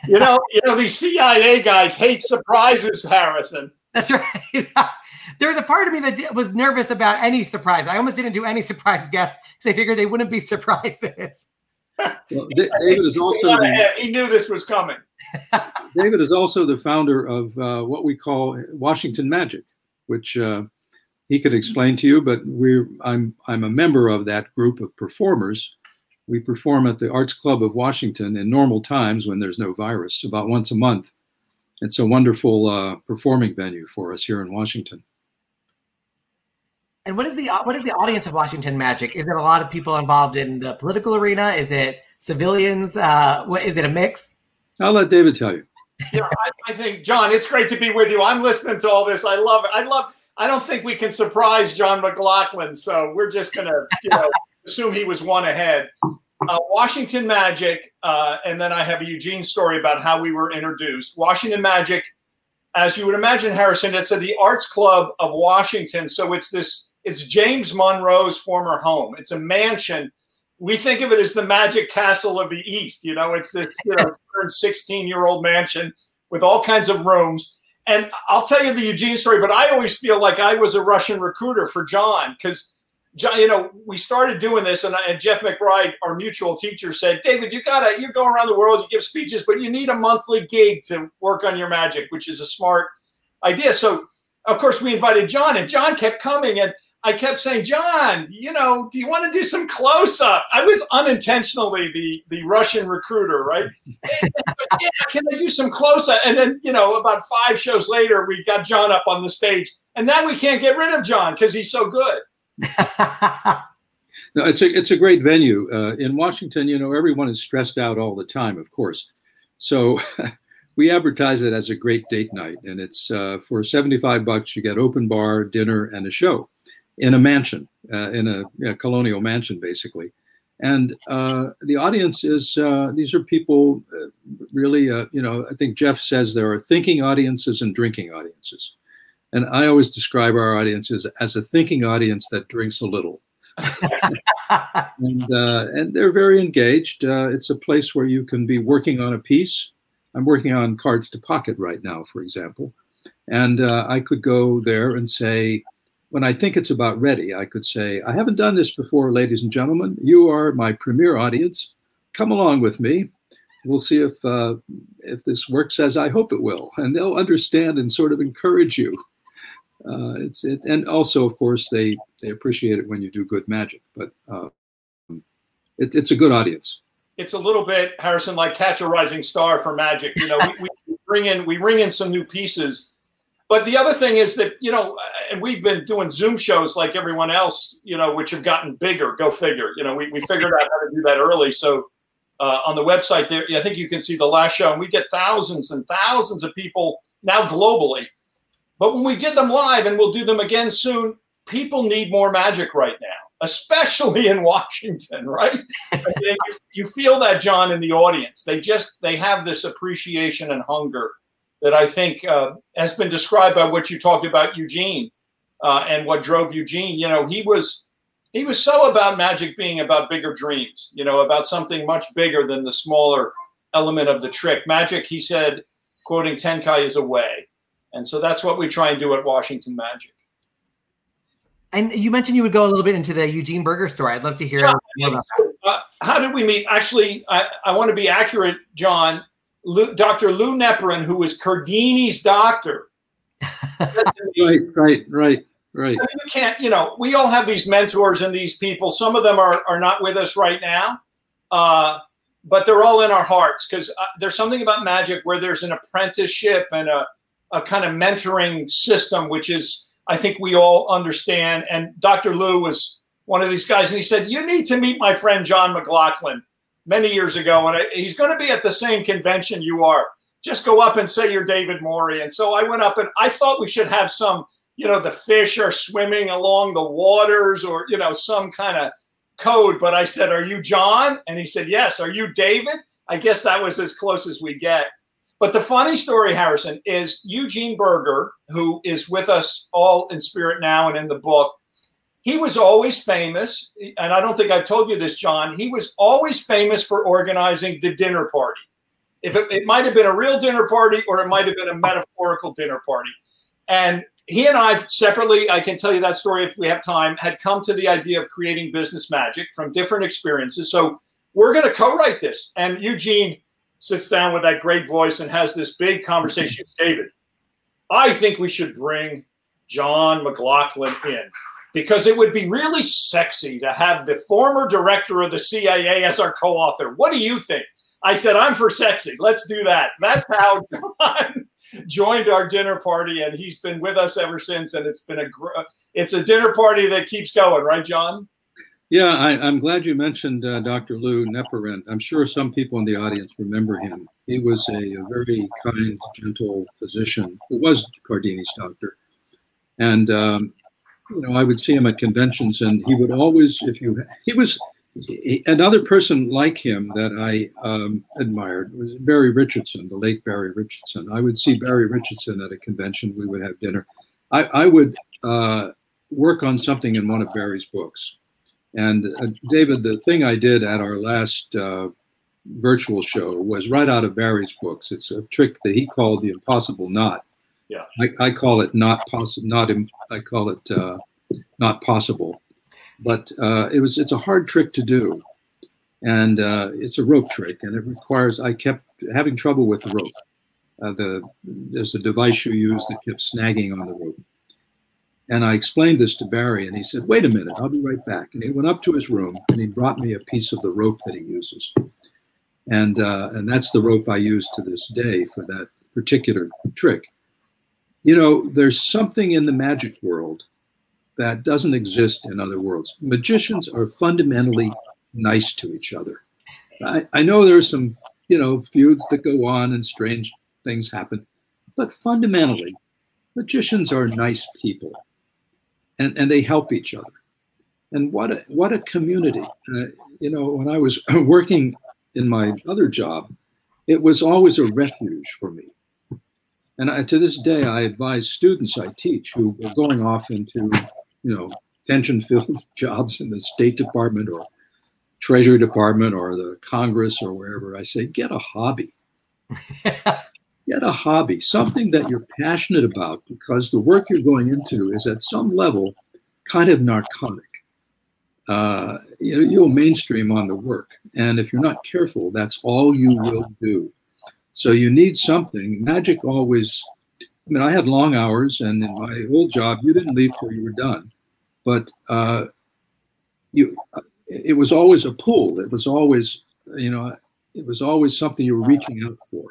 you know, you know, these CIA guys hate surprises, Harrison. That's right. there was a part of me that was nervous about any surprise. I almost didn't do any surprise guests because I figured they wouldn't be surprises. Well, David is also the, he knew this was coming. David is also the founder of uh, what we call Washington Magic, which uh, he could explain to you. But we're I'm I'm a member of that group of performers. We perform at the Arts Club of Washington in normal times when there's no virus, about once a month. It's a wonderful uh, performing venue for us here in Washington. And what is the what is the audience of Washington Magic? Is it a lot of people involved in the political arena? Is it civilians? Uh, what, is it a mix? I'll let David tell you. yeah, I, I, think John, it's great to be with you. I'm listening to all this. I love it. I love. I don't think we can surprise John McLaughlin, so we're just gonna, you know, assume he was one ahead. Uh, Washington Magic, uh, and then I have a Eugene story about how we were introduced. Washington Magic, as you would imagine, Harrison, it's at the Arts Club of Washington. So it's this, it's James Monroe's former home. It's a mansion we think of it as the magic castle of the East. You know, it's this you know 16 year old mansion with all kinds of rooms. And I'll tell you the Eugene story, but I always feel like I was a Russian recruiter for John because John, you know, we started doing this, and, and Jeff McBride, our mutual teacher, said, "David, you gotta, you go around the world, you give speeches, but you need a monthly gig to work on your magic, which is a smart idea." So, of course, we invited John, and John kept coming, and I kept saying, John, you know, do you want to do some close up? I was unintentionally the the Russian recruiter, right? yeah, can I do some close up? And then, you know, about five shows later, we got John up on the stage, and now we can't get rid of John because he's so good. no, it's a it's a great venue uh, in Washington. You know, everyone is stressed out all the time, of course. So. we advertise it as a great date night, and it's uh, for 75 bucks. You get open bar, dinner, and a show in a mansion, uh, in a, a, colonial mansion, basically. And uh, the audience is uh, these are people uh, really, uh, you know, I think Jeff says there are thinking audiences and drinking audiences. And I always describe our audiences as a thinking audience that drinks a little. and, uh, and they're very engaged. it's a place where you can be working on a piece. I'm working on Cards to Pocket right now, for example. And I could go there and say, when I think it's about ready, I could say, I haven't done this before, ladies and gentlemen. You are my premier audience. Come along with me. We'll see if uh, if this works as I hope it will, and they'll understand and sort of encourage you. Uh, it's it, and also, of course, they they appreciate it when you do good magic. But uh, it, it's a good audience. It's a little bit Harrison like catch a rising star for magic. You know, we, we bring in we bring in some new pieces but the other thing is that, you know, and we've been doing Zoom shows like everyone else, you know, which have gotten bigger. Go figure. You know, we, we figured out how to do that early. So uh, on the website there, I think you can see the last show, and we get thousands and thousands of people now globally. But when we did them live, and we'll do them again soon, people need more magic right now. especially in Washington, right? you, you feel that, John, in the audience. They just they have this appreciation and hunger that I think uh, has been described by what you talked about, Eugene, uh, and what drove Eugene. You know, he was he was so about magic being about bigger dreams. You know, about something much bigger than the smaller element of the trick. Magic, he said, quoting Tenkai, is a way, and so that's what we try and do at Washington Magic. And you mentioned you would go a little bit into the Eugene Burger story. I'd love to hear. Yeah, uh, how did we meet? Actually, I, I want to be accurate, John. Lou, Dr. Lou Neperin, who was Cardini's doctor. right, right, right, right. You can't, you know, we all have these mentors and these people. Some of them are, are not with us right now, uh, but they're all in our hearts because uh, there's something about magic where there's an apprenticeship and a, a kind of mentoring system, which is, I think we all understand. And Dr. Lou was one of these guys, and he said, You need to meet my friend John McLaughlin many years ago, and he's going to be at the same convention you are. Just go up and say you're David Morey. And so I went up and I thought we should have some, you know, the fish are swimming along the waters or, you know, some kind of code. But I said, Are you John? And he said, Yes. Are you David? I guess that was as close as we get. But the funny story, Harrison, is Eugene Burger, who is with us all in spirit now and in the book, he was always famous, and I don't think I've told you this, John. He was always famous for organizing the dinner party. If it, it might have been a real dinner party or it might have been a metaphorical dinner party. And he and I separately, I can tell you that story if we have time, had come to the idea of creating business magic from different experiences. So we're going to co-write this. And Eugene sits down with that great voice and has this big conversation with David. I think we should bring John McLaughlin in because it would be really sexy to have the former director of the CIA as our co author. What do you think? I said, I'm for sexy. Let's do that. That's how John joined our dinner party, and he's been with us ever since. And it's been a it's a dinner party that keeps going, right, John? Yeah, I, am glad you mentioned uh, Dr. Lou Neperin. I'm sure some people in the audience remember him. He was a, a very kind, gentle physician who was Cardini's doctor. And um, you know, I would see him at conventions, and he would always, if you, he was he, another person like him that I um, admired was Barry Richardson, the late Barry Richardson. I would see Barry Richardson at a convention. We would have dinner. I, I would uh, work on something in one of Barry's books. And uh, David, the thing I did at our last uh, virtual show was right out of Barry's books. It's a trick that he called the impossible knot. Yeah. I, I call it not possible. Not I call it uh, not possible. But uh, it was it's a hard trick to do, and uh, it's a rope trick, and it requires. I kept having trouble with the rope. Uh, the there's a device you use that kept snagging on the rope. And I explained this to Barry, and he said, "Wait a minute, I'll be right back." And he went up to his room, and he brought me a piece of the rope that he uses, and uh, and that's the rope I use to this day for that particular trick you know, there's something in the magic world that doesn't exist in other worlds. Magicians are fundamentally nice to each other. I, I know there's some, you know, feuds that go on and strange things happen, but fundamentally, magicians are nice people, and and they help each other. And what a what a community! Uh, you know, when I was working in my other job, it was always a refuge for me and I, to this day, I advise students I teach who are going off into, you know, tension-filled jobs in the State Department or Treasury Department or the Congress or wherever. I say, get a hobby. get a hobby, something that you're passionate about, because the work you're going into is at some level kind of narcotic. Uh, you know, you'll mainstream on the work, and if you're not careful, that's all you will do. So you need something. Magic always, I mean, I had long hours, and in my old job, you didn't leave till you were done. But uh, you, it was always a pull. It was always, you know, it was always something you were reaching out for.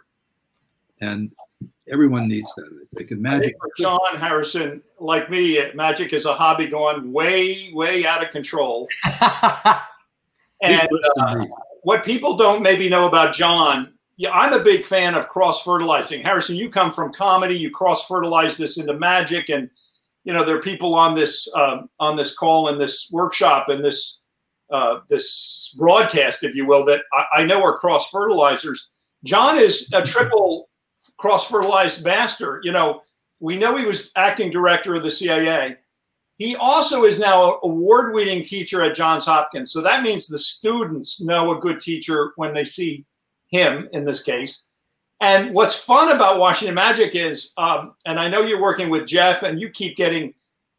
And everyone needs that. I think. And magic. For John Harrison, like me, magic is a hobby going way, way out of control. and uh, what people don't maybe know about John yeah, I'm a big fan of cross fertilizing. Harrison, you come from comedy, you cross fertilize this into magic, and you know there are people on this um, on this call and this workshop and this uh, this broadcast, if you will, that I, I know are cross fertilizers. John is a triple cross fertilized master. You know, we know he was acting director of the CIA. He also is now an award winning teacher at Johns Hopkins. So that means the students know a good teacher when they see him in this case. And what's fun about Washington Magic is, um, and I know you're working with Jeff, and you keep getting,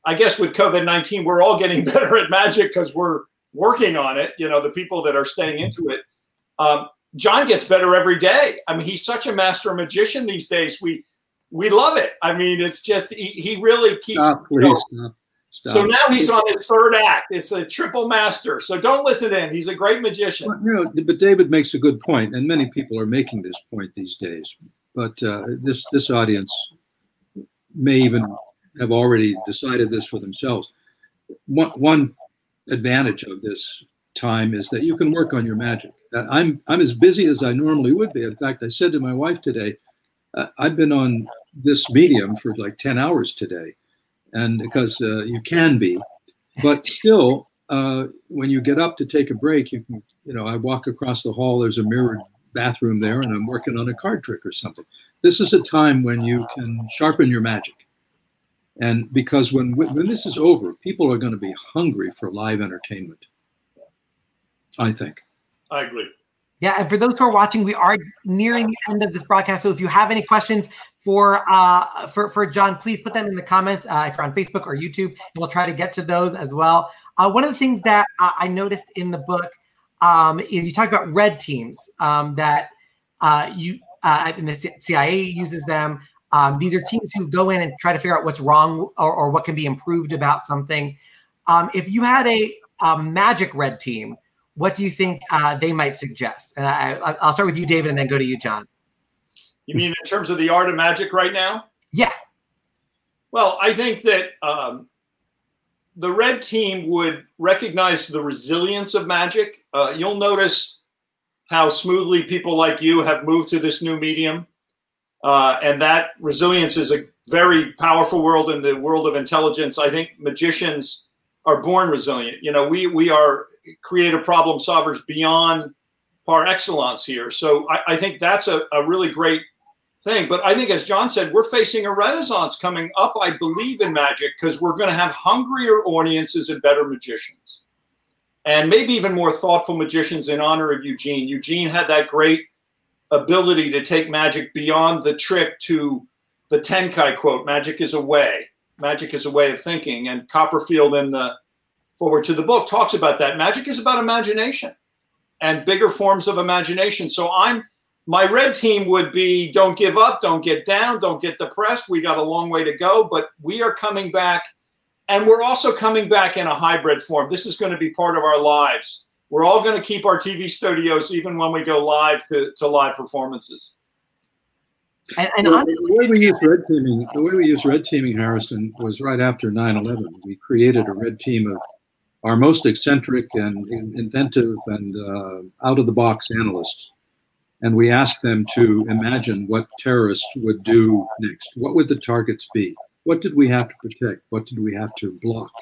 I guess with COVID 19, we're all getting better at magic because we're working on it, you know, the people that are staying into it. Um, John gets better every day. I mean, he's such a master magician these days. We we love it. I mean, it's just he, he really keeps. Stop, please, stop. Stop. So now he's on his third act. It's a triple master. So don't listen to him. He's a great magician. Well, you know, but David makes a good point, and many people are making this point these days. But uh, this this audience may even have already decided this for themselves. One, one advantage of this time is that you can work on your magic. Uh, I'm I'm as busy as I normally would be. In fact, I said to my wife today, uh, I've been on this medium for like ten hours today and because uh, you can be, but still, uh, when you get up to take a break, you can, you know, I walk across the hall. There's a mirrored bathroom there, and I'm working on a card trick or something. This is a time when you can sharpen your magic, and because when when this is over, people are going to be hungry for live entertainment. I think. I agree. Yeah, and for those who are watching, we are nearing the end of this broadcast. So if you have any questions for uh, for for John, please put them in the comments uh, if you're on Facebook or YouTube, and we'll try to get to those as well. Uh, one of the things that uh, I noticed in the book um, is you talk about red teams um, that uh, you uh, and the CIA uses them. Um, these are teams who go in and try to figure out what's wrong or, or what can be improved about something. Um, if you had a, a magic red team what do you think uh, they might suggest? And I, will start with you, David, and then go to you, John. You mean in terms of the art of magic right now? Yeah. Well, I think that um, the red team would recognize the resilience of magic. Uh, you'll notice how smoothly people like you have moved to this new medium. Uh, and that resilience is a very powerful world in the world of intelligence. I think magicians are born resilient. You know, we we are creative problem solvers beyond par excellence here. So I, I think that's a, a, really great thing. But I think, as John said, we're facing a renaissance coming up, I believe, in magic because we're going to have hungrier audiences and better magicians. And maybe even more thoughtful magicians in honor of Eugene. Eugene had that great ability to take magic beyond the trick to the Tenkai quote magic is a way. Magic is a way of thinking. And Copperfield in the forward to the book talks about that. Magic is about imagination and bigger forms of imagination. So I'm my red team would be don't give up, don't get down, don't get depressed. We got a long way to go, but we are coming back and we're also coming back in a hybrid form. This is going to be part of our lives. We're all going to keep our TV studios even when we go live to, to live performances. And, and well, the way we use red teaming, the way we use red teaming, Harrison, was right after 9/11. We created a red team of our most eccentric and inventive and uh, out of the box analysts. And we asked them to imagine what terrorists would do next. What would the targets be? What did we have to protect? What did we have to block?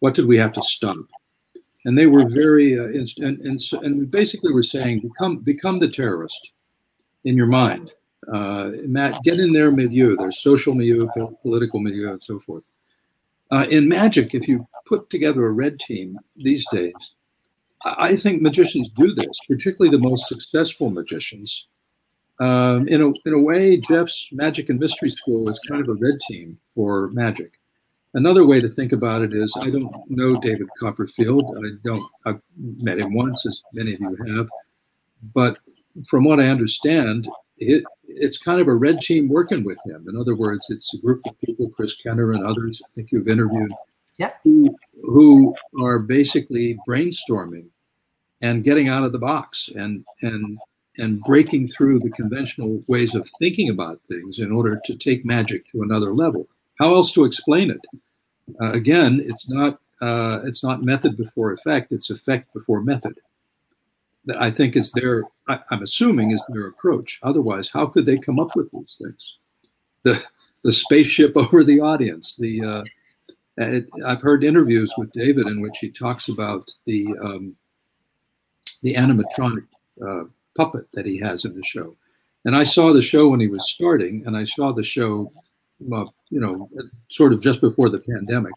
What did we have to stop? And they were very, uh, and, and, and we basically were saying, become, become the terrorist in your mind. Uh, get in their milieu, their social milieu, political milieu, and so forth. Uh, in magic, if you put together a red team these days, I think magicians do this, particularly the most successful magicians. Um, in, a, in a way, Jeff's Magic and Mystery School is kind of a red team for magic. Another way to think about it is I don't know David Copperfield. I don't, I've met him once, as many of you have. But from what I understand, it, it's kind of a red team working with him. In other words, it's a group of people, Chris Kenner and others, I think you've interviewed, yeah. who, who are basically brainstorming and getting out of the box and and and breaking through the conventional ways of thinking about things in order to take magic to another level. How else to explain it? Uh, again, it's not uh, it's not method before effect; it's effect before method that I think is their, I, am assuming is their approach. Otherwise, how could they come up with these things? The, the spaceship over the audience, the, uh, It, I've heard interviews with David in which he talks about the um, the animatronic uh, puppet that he has in the show. And I saw the show when he was starting, and I saw the show, uh, you know, sort of just before the pandemic.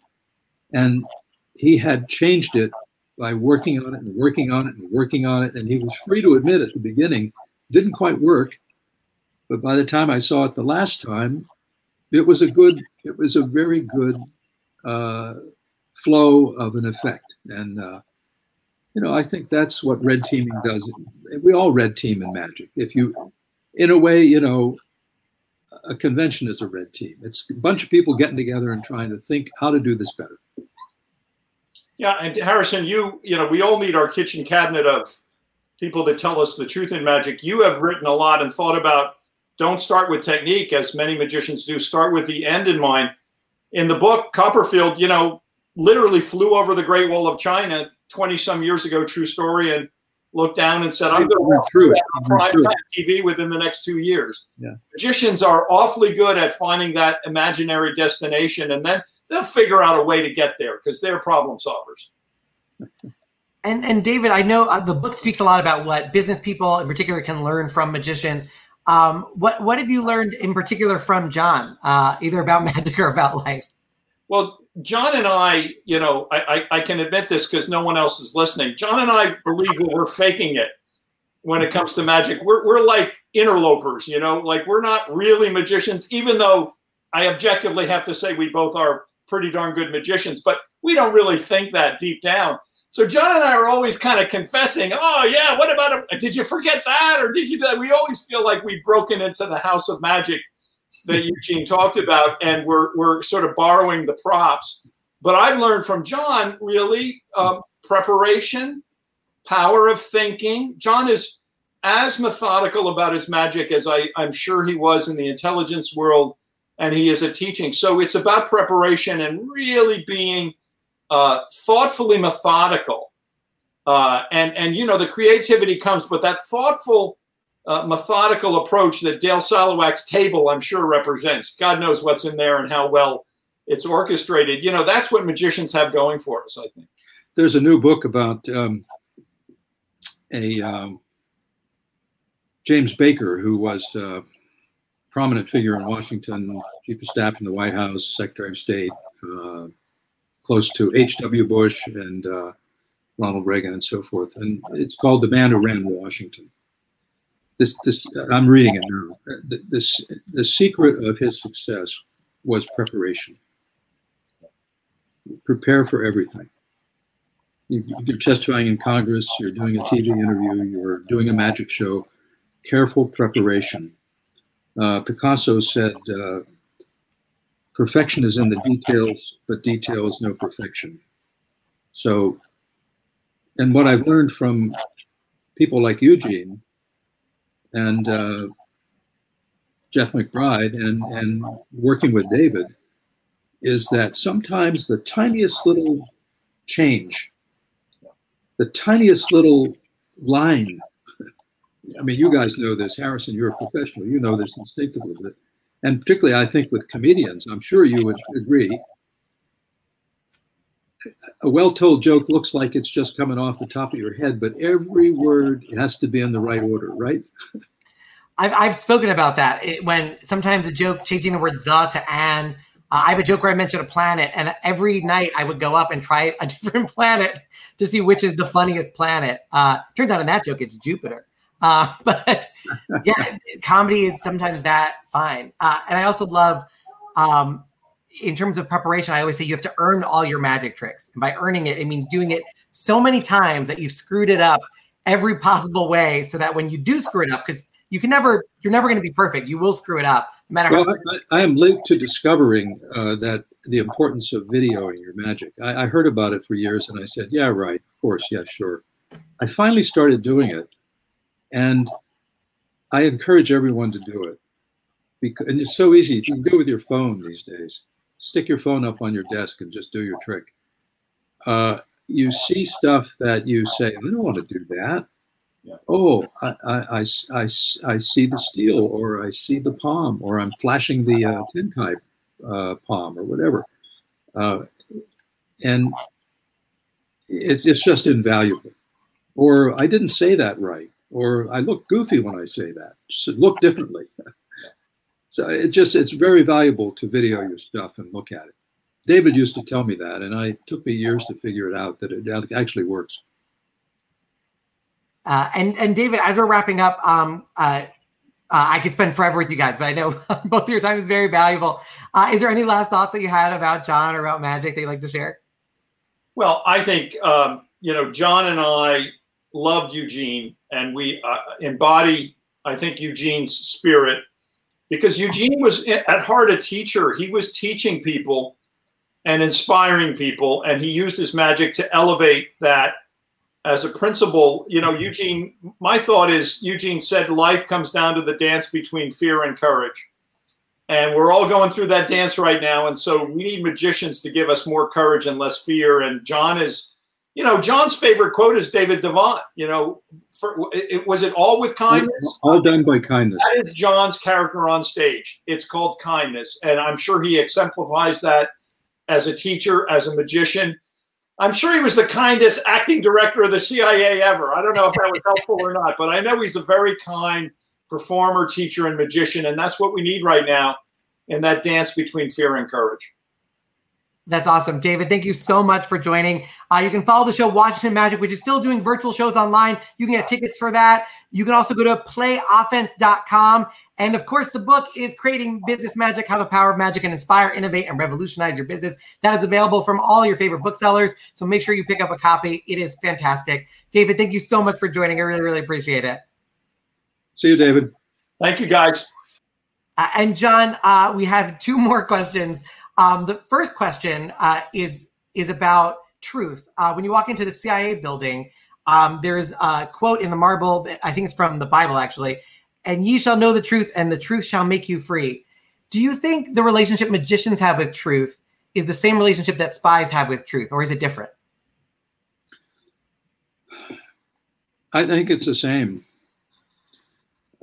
And he had changed it by working on it and working on it and working on it. And he was free to admit at the beginning, didn't quite work. But by the time I saw it the last time, it was a good, it was a very good uh, flow of an effect. And uh, you know, I think that's what red teaming does. We all red team in Magic. If you, in a way, you know, a convention is a red team. It's a bunch of people getting together and trying to think how to do this better. Yeah, and Harrison, you, you know, we all need our kitchen cabinet of people that tell us the truth in magic. You have written a lot and thought about don't start with technique, as many magicians do. Start with the end in mind. In the book, Copperfield, you know, literally flew over the Great Wall of China 20 some years ago, true story, and looked down and said, I'm going to through it on TV within the next two years. Yeah. Magicians are awfully good at finding that imaginary destination, and then they'll figure out a way to get there because they're problem solvers. And and David, I know uh, the book speaks a lot about what business people in particular can learn from magicians. Um, what what have you learned in particular from John, uh, either about magic or about life? Well, John and I, you know, I, I, I can admit this because no one else is listening. John and I believe that we're faking it when it comes to magic. We're, we're like interlopers, you know, like we're not really magicians, even though I objectively have to say we both are pretty darn good magicians, but we don't really think that deep down. So John and I are always kind of confessing, oh yeah, what about did you forget that or did you do that? We always feel like we've broken into the house of magic that Eugene talked about, and we're we're sort of borrowing the props. But I've learned from John really um, preparation, power of thinking. John is as methodical about his magic as I, I'm sure he was in the intelligence world, and he is a teaching. So it's about preparation and really being uh, thoughtfully methodical. Uh, and and you know the creativity comes, but that thoughtful uh, methodical approach that Dale Salwak's table, I'm sure, represents. God knows what's in there and how well it's orchestrated. You know, that's what magicians have going for us, I think. There's a new book about um, a um, James Baker, who was a prominent figure in Washington, chief of staff in the White House, Secretary of State, uh, close to H.W. Bush and uh, Ronald Reagan and so forth. And it's called The Man Who Ran Washington this this I'm reading it now. The, this the secret of his success was preparation. Prepare for everything. You, you're testifying in Congress. You're doing a TV interview. You're doing a magic show. Careful preparation. Uh, Picasso said, uh, "Perfection is in the details, but details no perfection." So, and what I've learned from people like Eugene and uh, Jeff McBride and, and working with David is that sometimes the tiniest little change, the tiniest little line, I mean, you guys know this. Harrison, you're a professional. You know this instinctively. But, and particularly, I think with comedians, I'm sure you would agree. A well told joke looks like it's just coming off the top of your head, but every word has to be in the right order, right? I've, I've spoken about that it, when sometimes a joke changing the word the to an. Uh, I have a joke where I mentioned a planet, and every night I would go up and try a different planet to see which is the funniest planet. Uh, turns out in that joke it's Jupiter. Uh, but yeah, comedy is sometimes that fine. Uh, and I also love, um, in terms of preparation, I always say you have to earn all your magic tricks. And by earning it, it means doing it so many times that you've screwed it up every possible way so that when you do screw it up, because you can never you're never going to be perfect you will screw it up no matter well, how I, I, am linked to discovering uh, that the importance of videoing your magic I, I, heard about it for years and i said yeah right of course yeah sure i finally started doing it and i encourage everyone to do it because and it's so easy you can go with your phone these days stick your phone up on your desk and just do your trick uh, you see stuff that you say i don't want to do that yeah. Oh, I, I, I, I, see the steel, or I see the palm, or I'm flashing the uh, Tenkai uh, palm, or whatever. uh, and it, it's just invaluable. Or I didn't say that right, or I look goofy when I say that. Just look differently. so it just it's very valuable to video your stuff and look at it. David used to tell me that, and I took me years to figure it out that it actually works. Uh, and and David, as we're wrapping up, um, uh, uh, I could spend forever with you guys, but I know both of your time is very valuable. Uh, is there any last thoughts that you had about John or about magic that you'd like to share? Well, I think um, you know John and I loved Eugene, and we uh, embody, I think, Eugene's spirit because Eugene was at heart a teacher. He was teaching people and inspiring people, and he used his magic to elevate that as a principle. You know, Eugene, my thought is Eugene said life comes down to the dance between fear and courage. And we're all going through that dance right now. And so we need magicians to give us more courage and less fear. And John is, you know, John's favorite quote is David Devant. You know, for, it, was it all with kindness? All done by kindness. That is John's character on stage. It's called kindness. And I'm sure he exemplifies that as a teacher, as a magician. I'm sure he was the kindest acting director of the CIA ever. I don't know if that was helpful or not, but I know he's a very kind performer, teacher, and magician. And that's what we need right now in that dance between fear and courage. That's awesome. David, thank you so much for joining. Uh, you can follow the show Washington Magic, which is still doing virtual shows online. You can get tickets for that. You can also go to playoffense.com. And of course, the book is Creating Business Magic How the Power of Magic Can Inspire, Innovate, and Revolutionize Your Business. That is available from all your favorite booksellers. So make sure you pick up a copy. It is fantastic. David, thank you so much for joining. I really, really appreciate it. See you, David. Thank you, guys. Uh, and John, uh, we have two more questions. Um, the first question uh, is is about truth. Uh, when you walk into the CIA building, um, there's a quote in the marble. That I think it's from the Bible, actually. And ye shall know the truth, and the truth shall make you free. Do you think the relationship magicians have with truth is the same relationship that spies have with truth, or is it different? I think it's the same.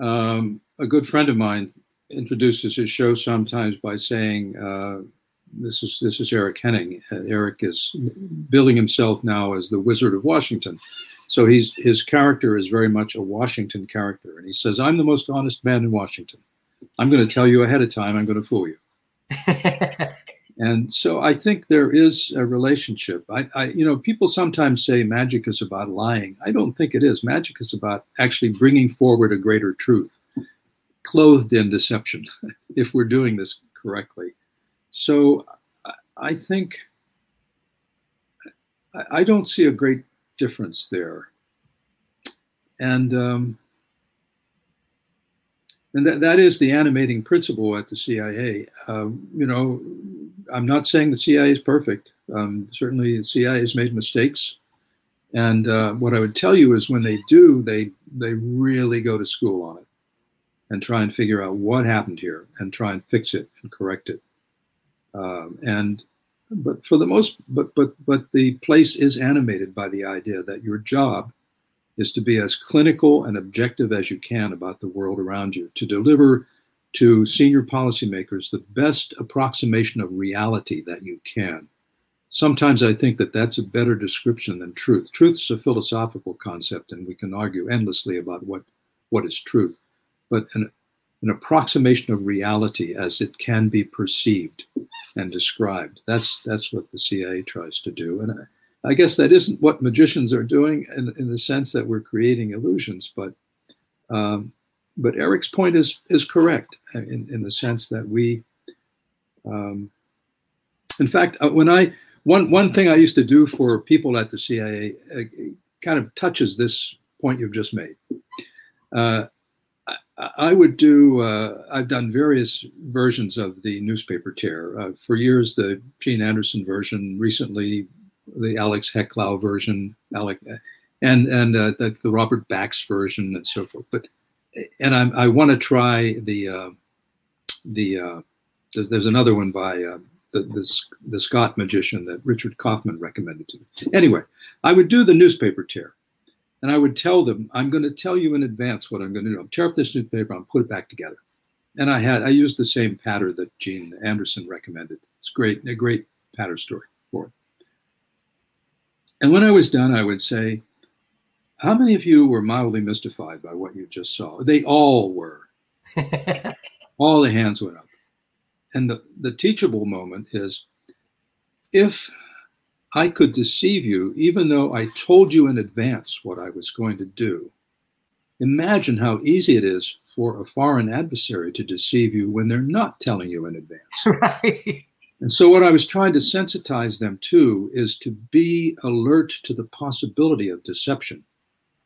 Um, a good friend of mine introduces his show sometimes by saying, uh, "This is this is Eric Henning. Uh, Eric is billing himself now as the Wizard of Washington." So he's his character is very much a Washington character, and he says, "I'm the most honest man in Washington. I'm going to tell you ahead of time. I'm going to fool you." and so I think there is a relationship. I, I, you know, people sometimes say magic is about lying. I don't think it is. Magic is about actually bringing forward a greater truth clothed in deception if we're doing this correctly. So I think I don't see a great difference there. And um, and that, that is the animating principle at the CIA. Um, you know, I'm not saying the CIA is perfect. Um, certainly, the CIA has made mistakes. And uh, what I would tell you is, when they do, they they really go to school on it and try and figure out what happened here and try and fix it and correct it. Um, and but for the most but but but the place is animated by the idea that your job is to be as clinical and objective as you can about the world around you to deliver to senior policymakers the best approximation of reality that you can. Sometimes i think that that's a better description than truth. Truth's a philosophical concept and we can argue endlessly about what what is truth. But an, an approximation of reality as it can be perceived and described. That's that's what the CIA tries to do, and I, I guess that isn't what magicians are doing in, in the sense that we're creating illusions. But um, but Eric's point is is correct in, in the sense that we, um, in fact, uh, when I one one thing I used to do for people at the CIA uh, kind of touches this point you've just made. Uh, I would do. Uh, I've done various versions of the newspaper tear uh, for years. The Gene Anderson version, recently the Alex Hecklau version, Alec, and and uh, the, the, Robert Bax version, and so forth. But and I, I want to try the uh, the uh, there's, there's, another one by uh, the, the the Scott magician that Richard Kaufman recommended to me. Anyway, I would do the newspaper tear and I would tell them, I'm going to tell you in advance what I'm going to do. I'm tear up this newspaper, I'll put it back together. And I had I used the same pattern that Gene Anderson recommended. It's great, a great patter story for it. And when I was done, I would say, How many of you were mildly mystified by what you just saw? They all were. all the hands went up. And the, the teachable moment is if I could deceive you, even though I told you in advance what I was going to do, imagine how easy it is for a foreign adversary to deceive you when they're not telling you in advance. right. And so, what I was trying to sensitize them to is to be alert to the possibility of deception.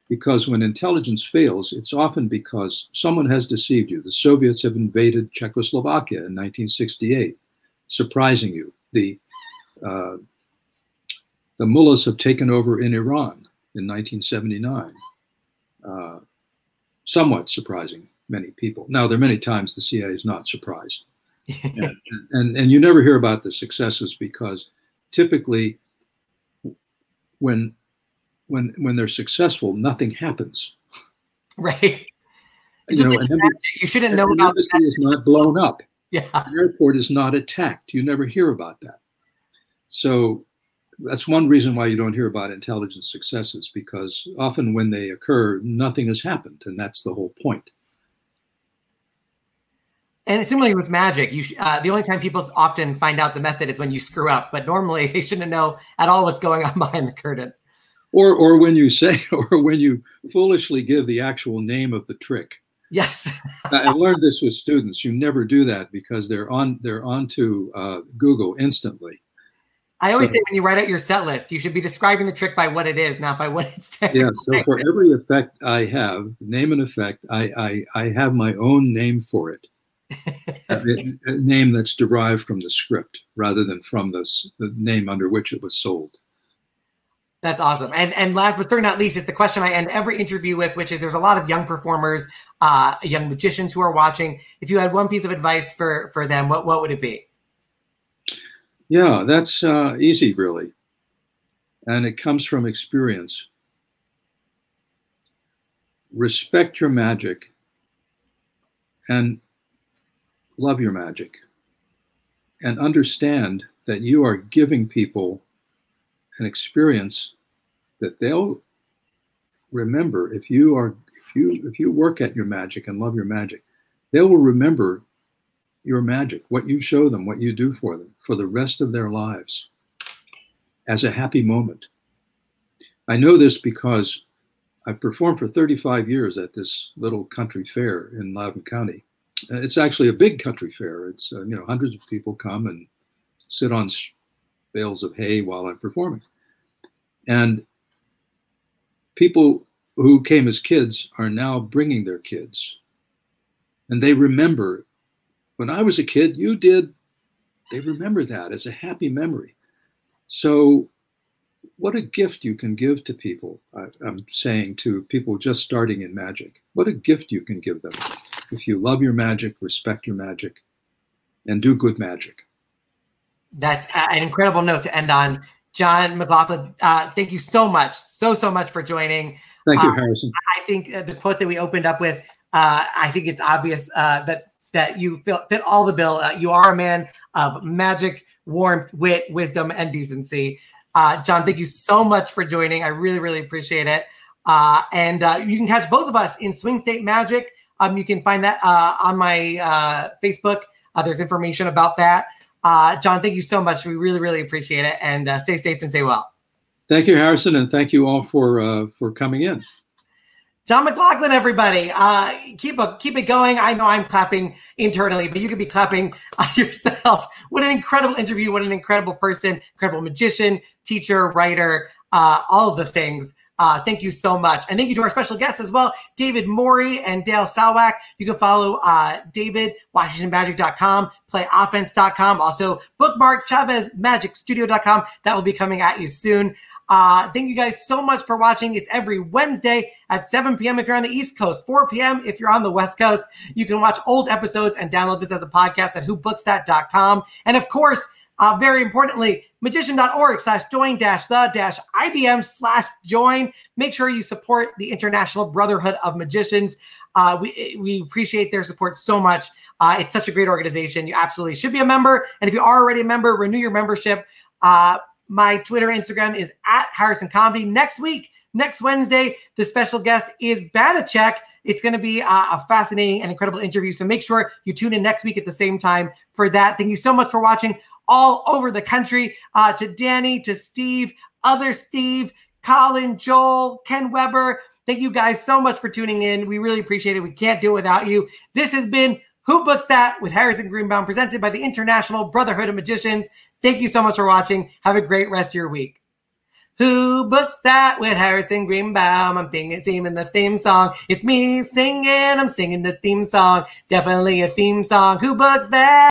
Because when intelligence fails, it's often because someone has deceived you. The Soviets have invaded Czechoslovakia in 1968, surprising you. The uh, the mullahs have taken over in Iran in 1979, uh, somewhat surprising many people. Now, there are many times the CIA is not surprised. And, and, and you never hear about the successes because typically when when when they're successful nothing happens. Right. You know you shouldn't know about embassy that. is not blown up. Yeah. An airport is not attacked. You never hear about that. So that's one reason why you don't hear about intelligence successes because often when they occur nothing has happened and that's the whole point. and similarly with magic, you uh, the only time people often find out the method is when you screw up. But normally, they shouldn't know at all what's going on behind the curtain. Or, or when you say, or when you foolishly give the actual name of the trick. Yes, I learned this with students. You never do that because they're on they're onto uh, Google instantly. I always so, say when you write out your set list, you should be describing the trick by what it is, not by what it's. Yeah. So for every effect I have, name an effect, I I, I have my own name for it a, a, name that's derived from the script rather than from this, the name under which it was sold. That's awesome. And and last but certainly not least is the question I end every interview with, which is there's a lot of young performers, uh, young magicians who are watching. If you had one piece of advice for for them, what what would it be? Yeah, that's uh, easy, really, and it comes from experience. Respect your magic, and love your magic. And understand that you are giving people an experience that they'll remember. If you are if you if you work at your magic and love your magic they will remember your magic what you show them what you do for them for the rest of their lives as a happy moment. I know this because i've performed for 35 years at this little country fair in loudoun county. It's actually a big country fair. It's uh, you know hundreds of people come and sit on bales of hay while I'm performing, and people who came as kids are now bringing their kids, and they remember when I was a kid. You did. They remember that as a happy memory. So, what a gift you can give to people. I, I'm saying to people just starting in magic. What a gift you can give them if you love your magic, respect your magic, and do good magic. That's an incredible note to end on. John McLaughlin, uh, thank you so much, so, so much for joining. Thank you, uh, Harrison. I think uh, the quote that we opened up with, uh, I think it's obvious uh, that that you fit, all the bill. Uh, you are a man of magic, warmth, wit, wisdom, and decency. John, thank you so much for joining. I really, really appreciate it. and you can catch both of us in Swing State Magic um, you can find that uh, on my uh, Facebook. Uh, there's information about that. Uh, John, thank you so much. We really, really appreciate it. And uh, stay safe and stay well. Thank you, Harrison, and thank you all for uh, for coming in. John McLaughlin, everybody, uh, keep a, keep it going. I know I'm clapping internally, but you could be clapping yourself. What an incredible interview! What an incredible person, incredible magician, teacher, writer, uh, all of the things. Uh, thank you so much. And thank you to our special guests as well, David Morey and Dale Salwak. You can follow uh, David, WashingtonMagic.com, playoffense.com, also bookmark ChavezMagicStudio.com. That will be coming at you soon. Uh, thank you guys so much for watching. It's every Wednesday at 7 p.m. if you're on the East Coast, 4 p.m. if you're on the West Coast. You can watch old episodes and download this as a podcast at whobooks.com. And of course, uh, very importantly, magician.org slash join dash the dash IBM slash join. Make sure you support the International Brotherhood of Magicians. Uh, we, we appreciate their support so much. Uh, it's such a great organization. You absolutely should be a member. And if you are already a member, renew your membership. Uh, my Twitter, Instagram is at Harrison Comedy. Next week, next Wednesday, the special guest is Banachek. It's going to be a, a, fascinating and incredible interview. So make sure you tune in next week at the same time for that. Thank you so much for watching all over the country. Uh, to Danny, to Steve, other Steve, Colin, Joel, Ken Weber. Thank you guys so much for tuning in. We really appreciate it. We can't do it without you. This has been Who Books That with Harrison Greenbaum, presented by the International Brotherhood of Magicians. Thank you so much for watching. Have a great rest of your week. Who books that with Harrison Greenbaum? I'm thinking, singing the theme song. It's me singing. I'm singing the theme song. Definitely a theme song. Who books that?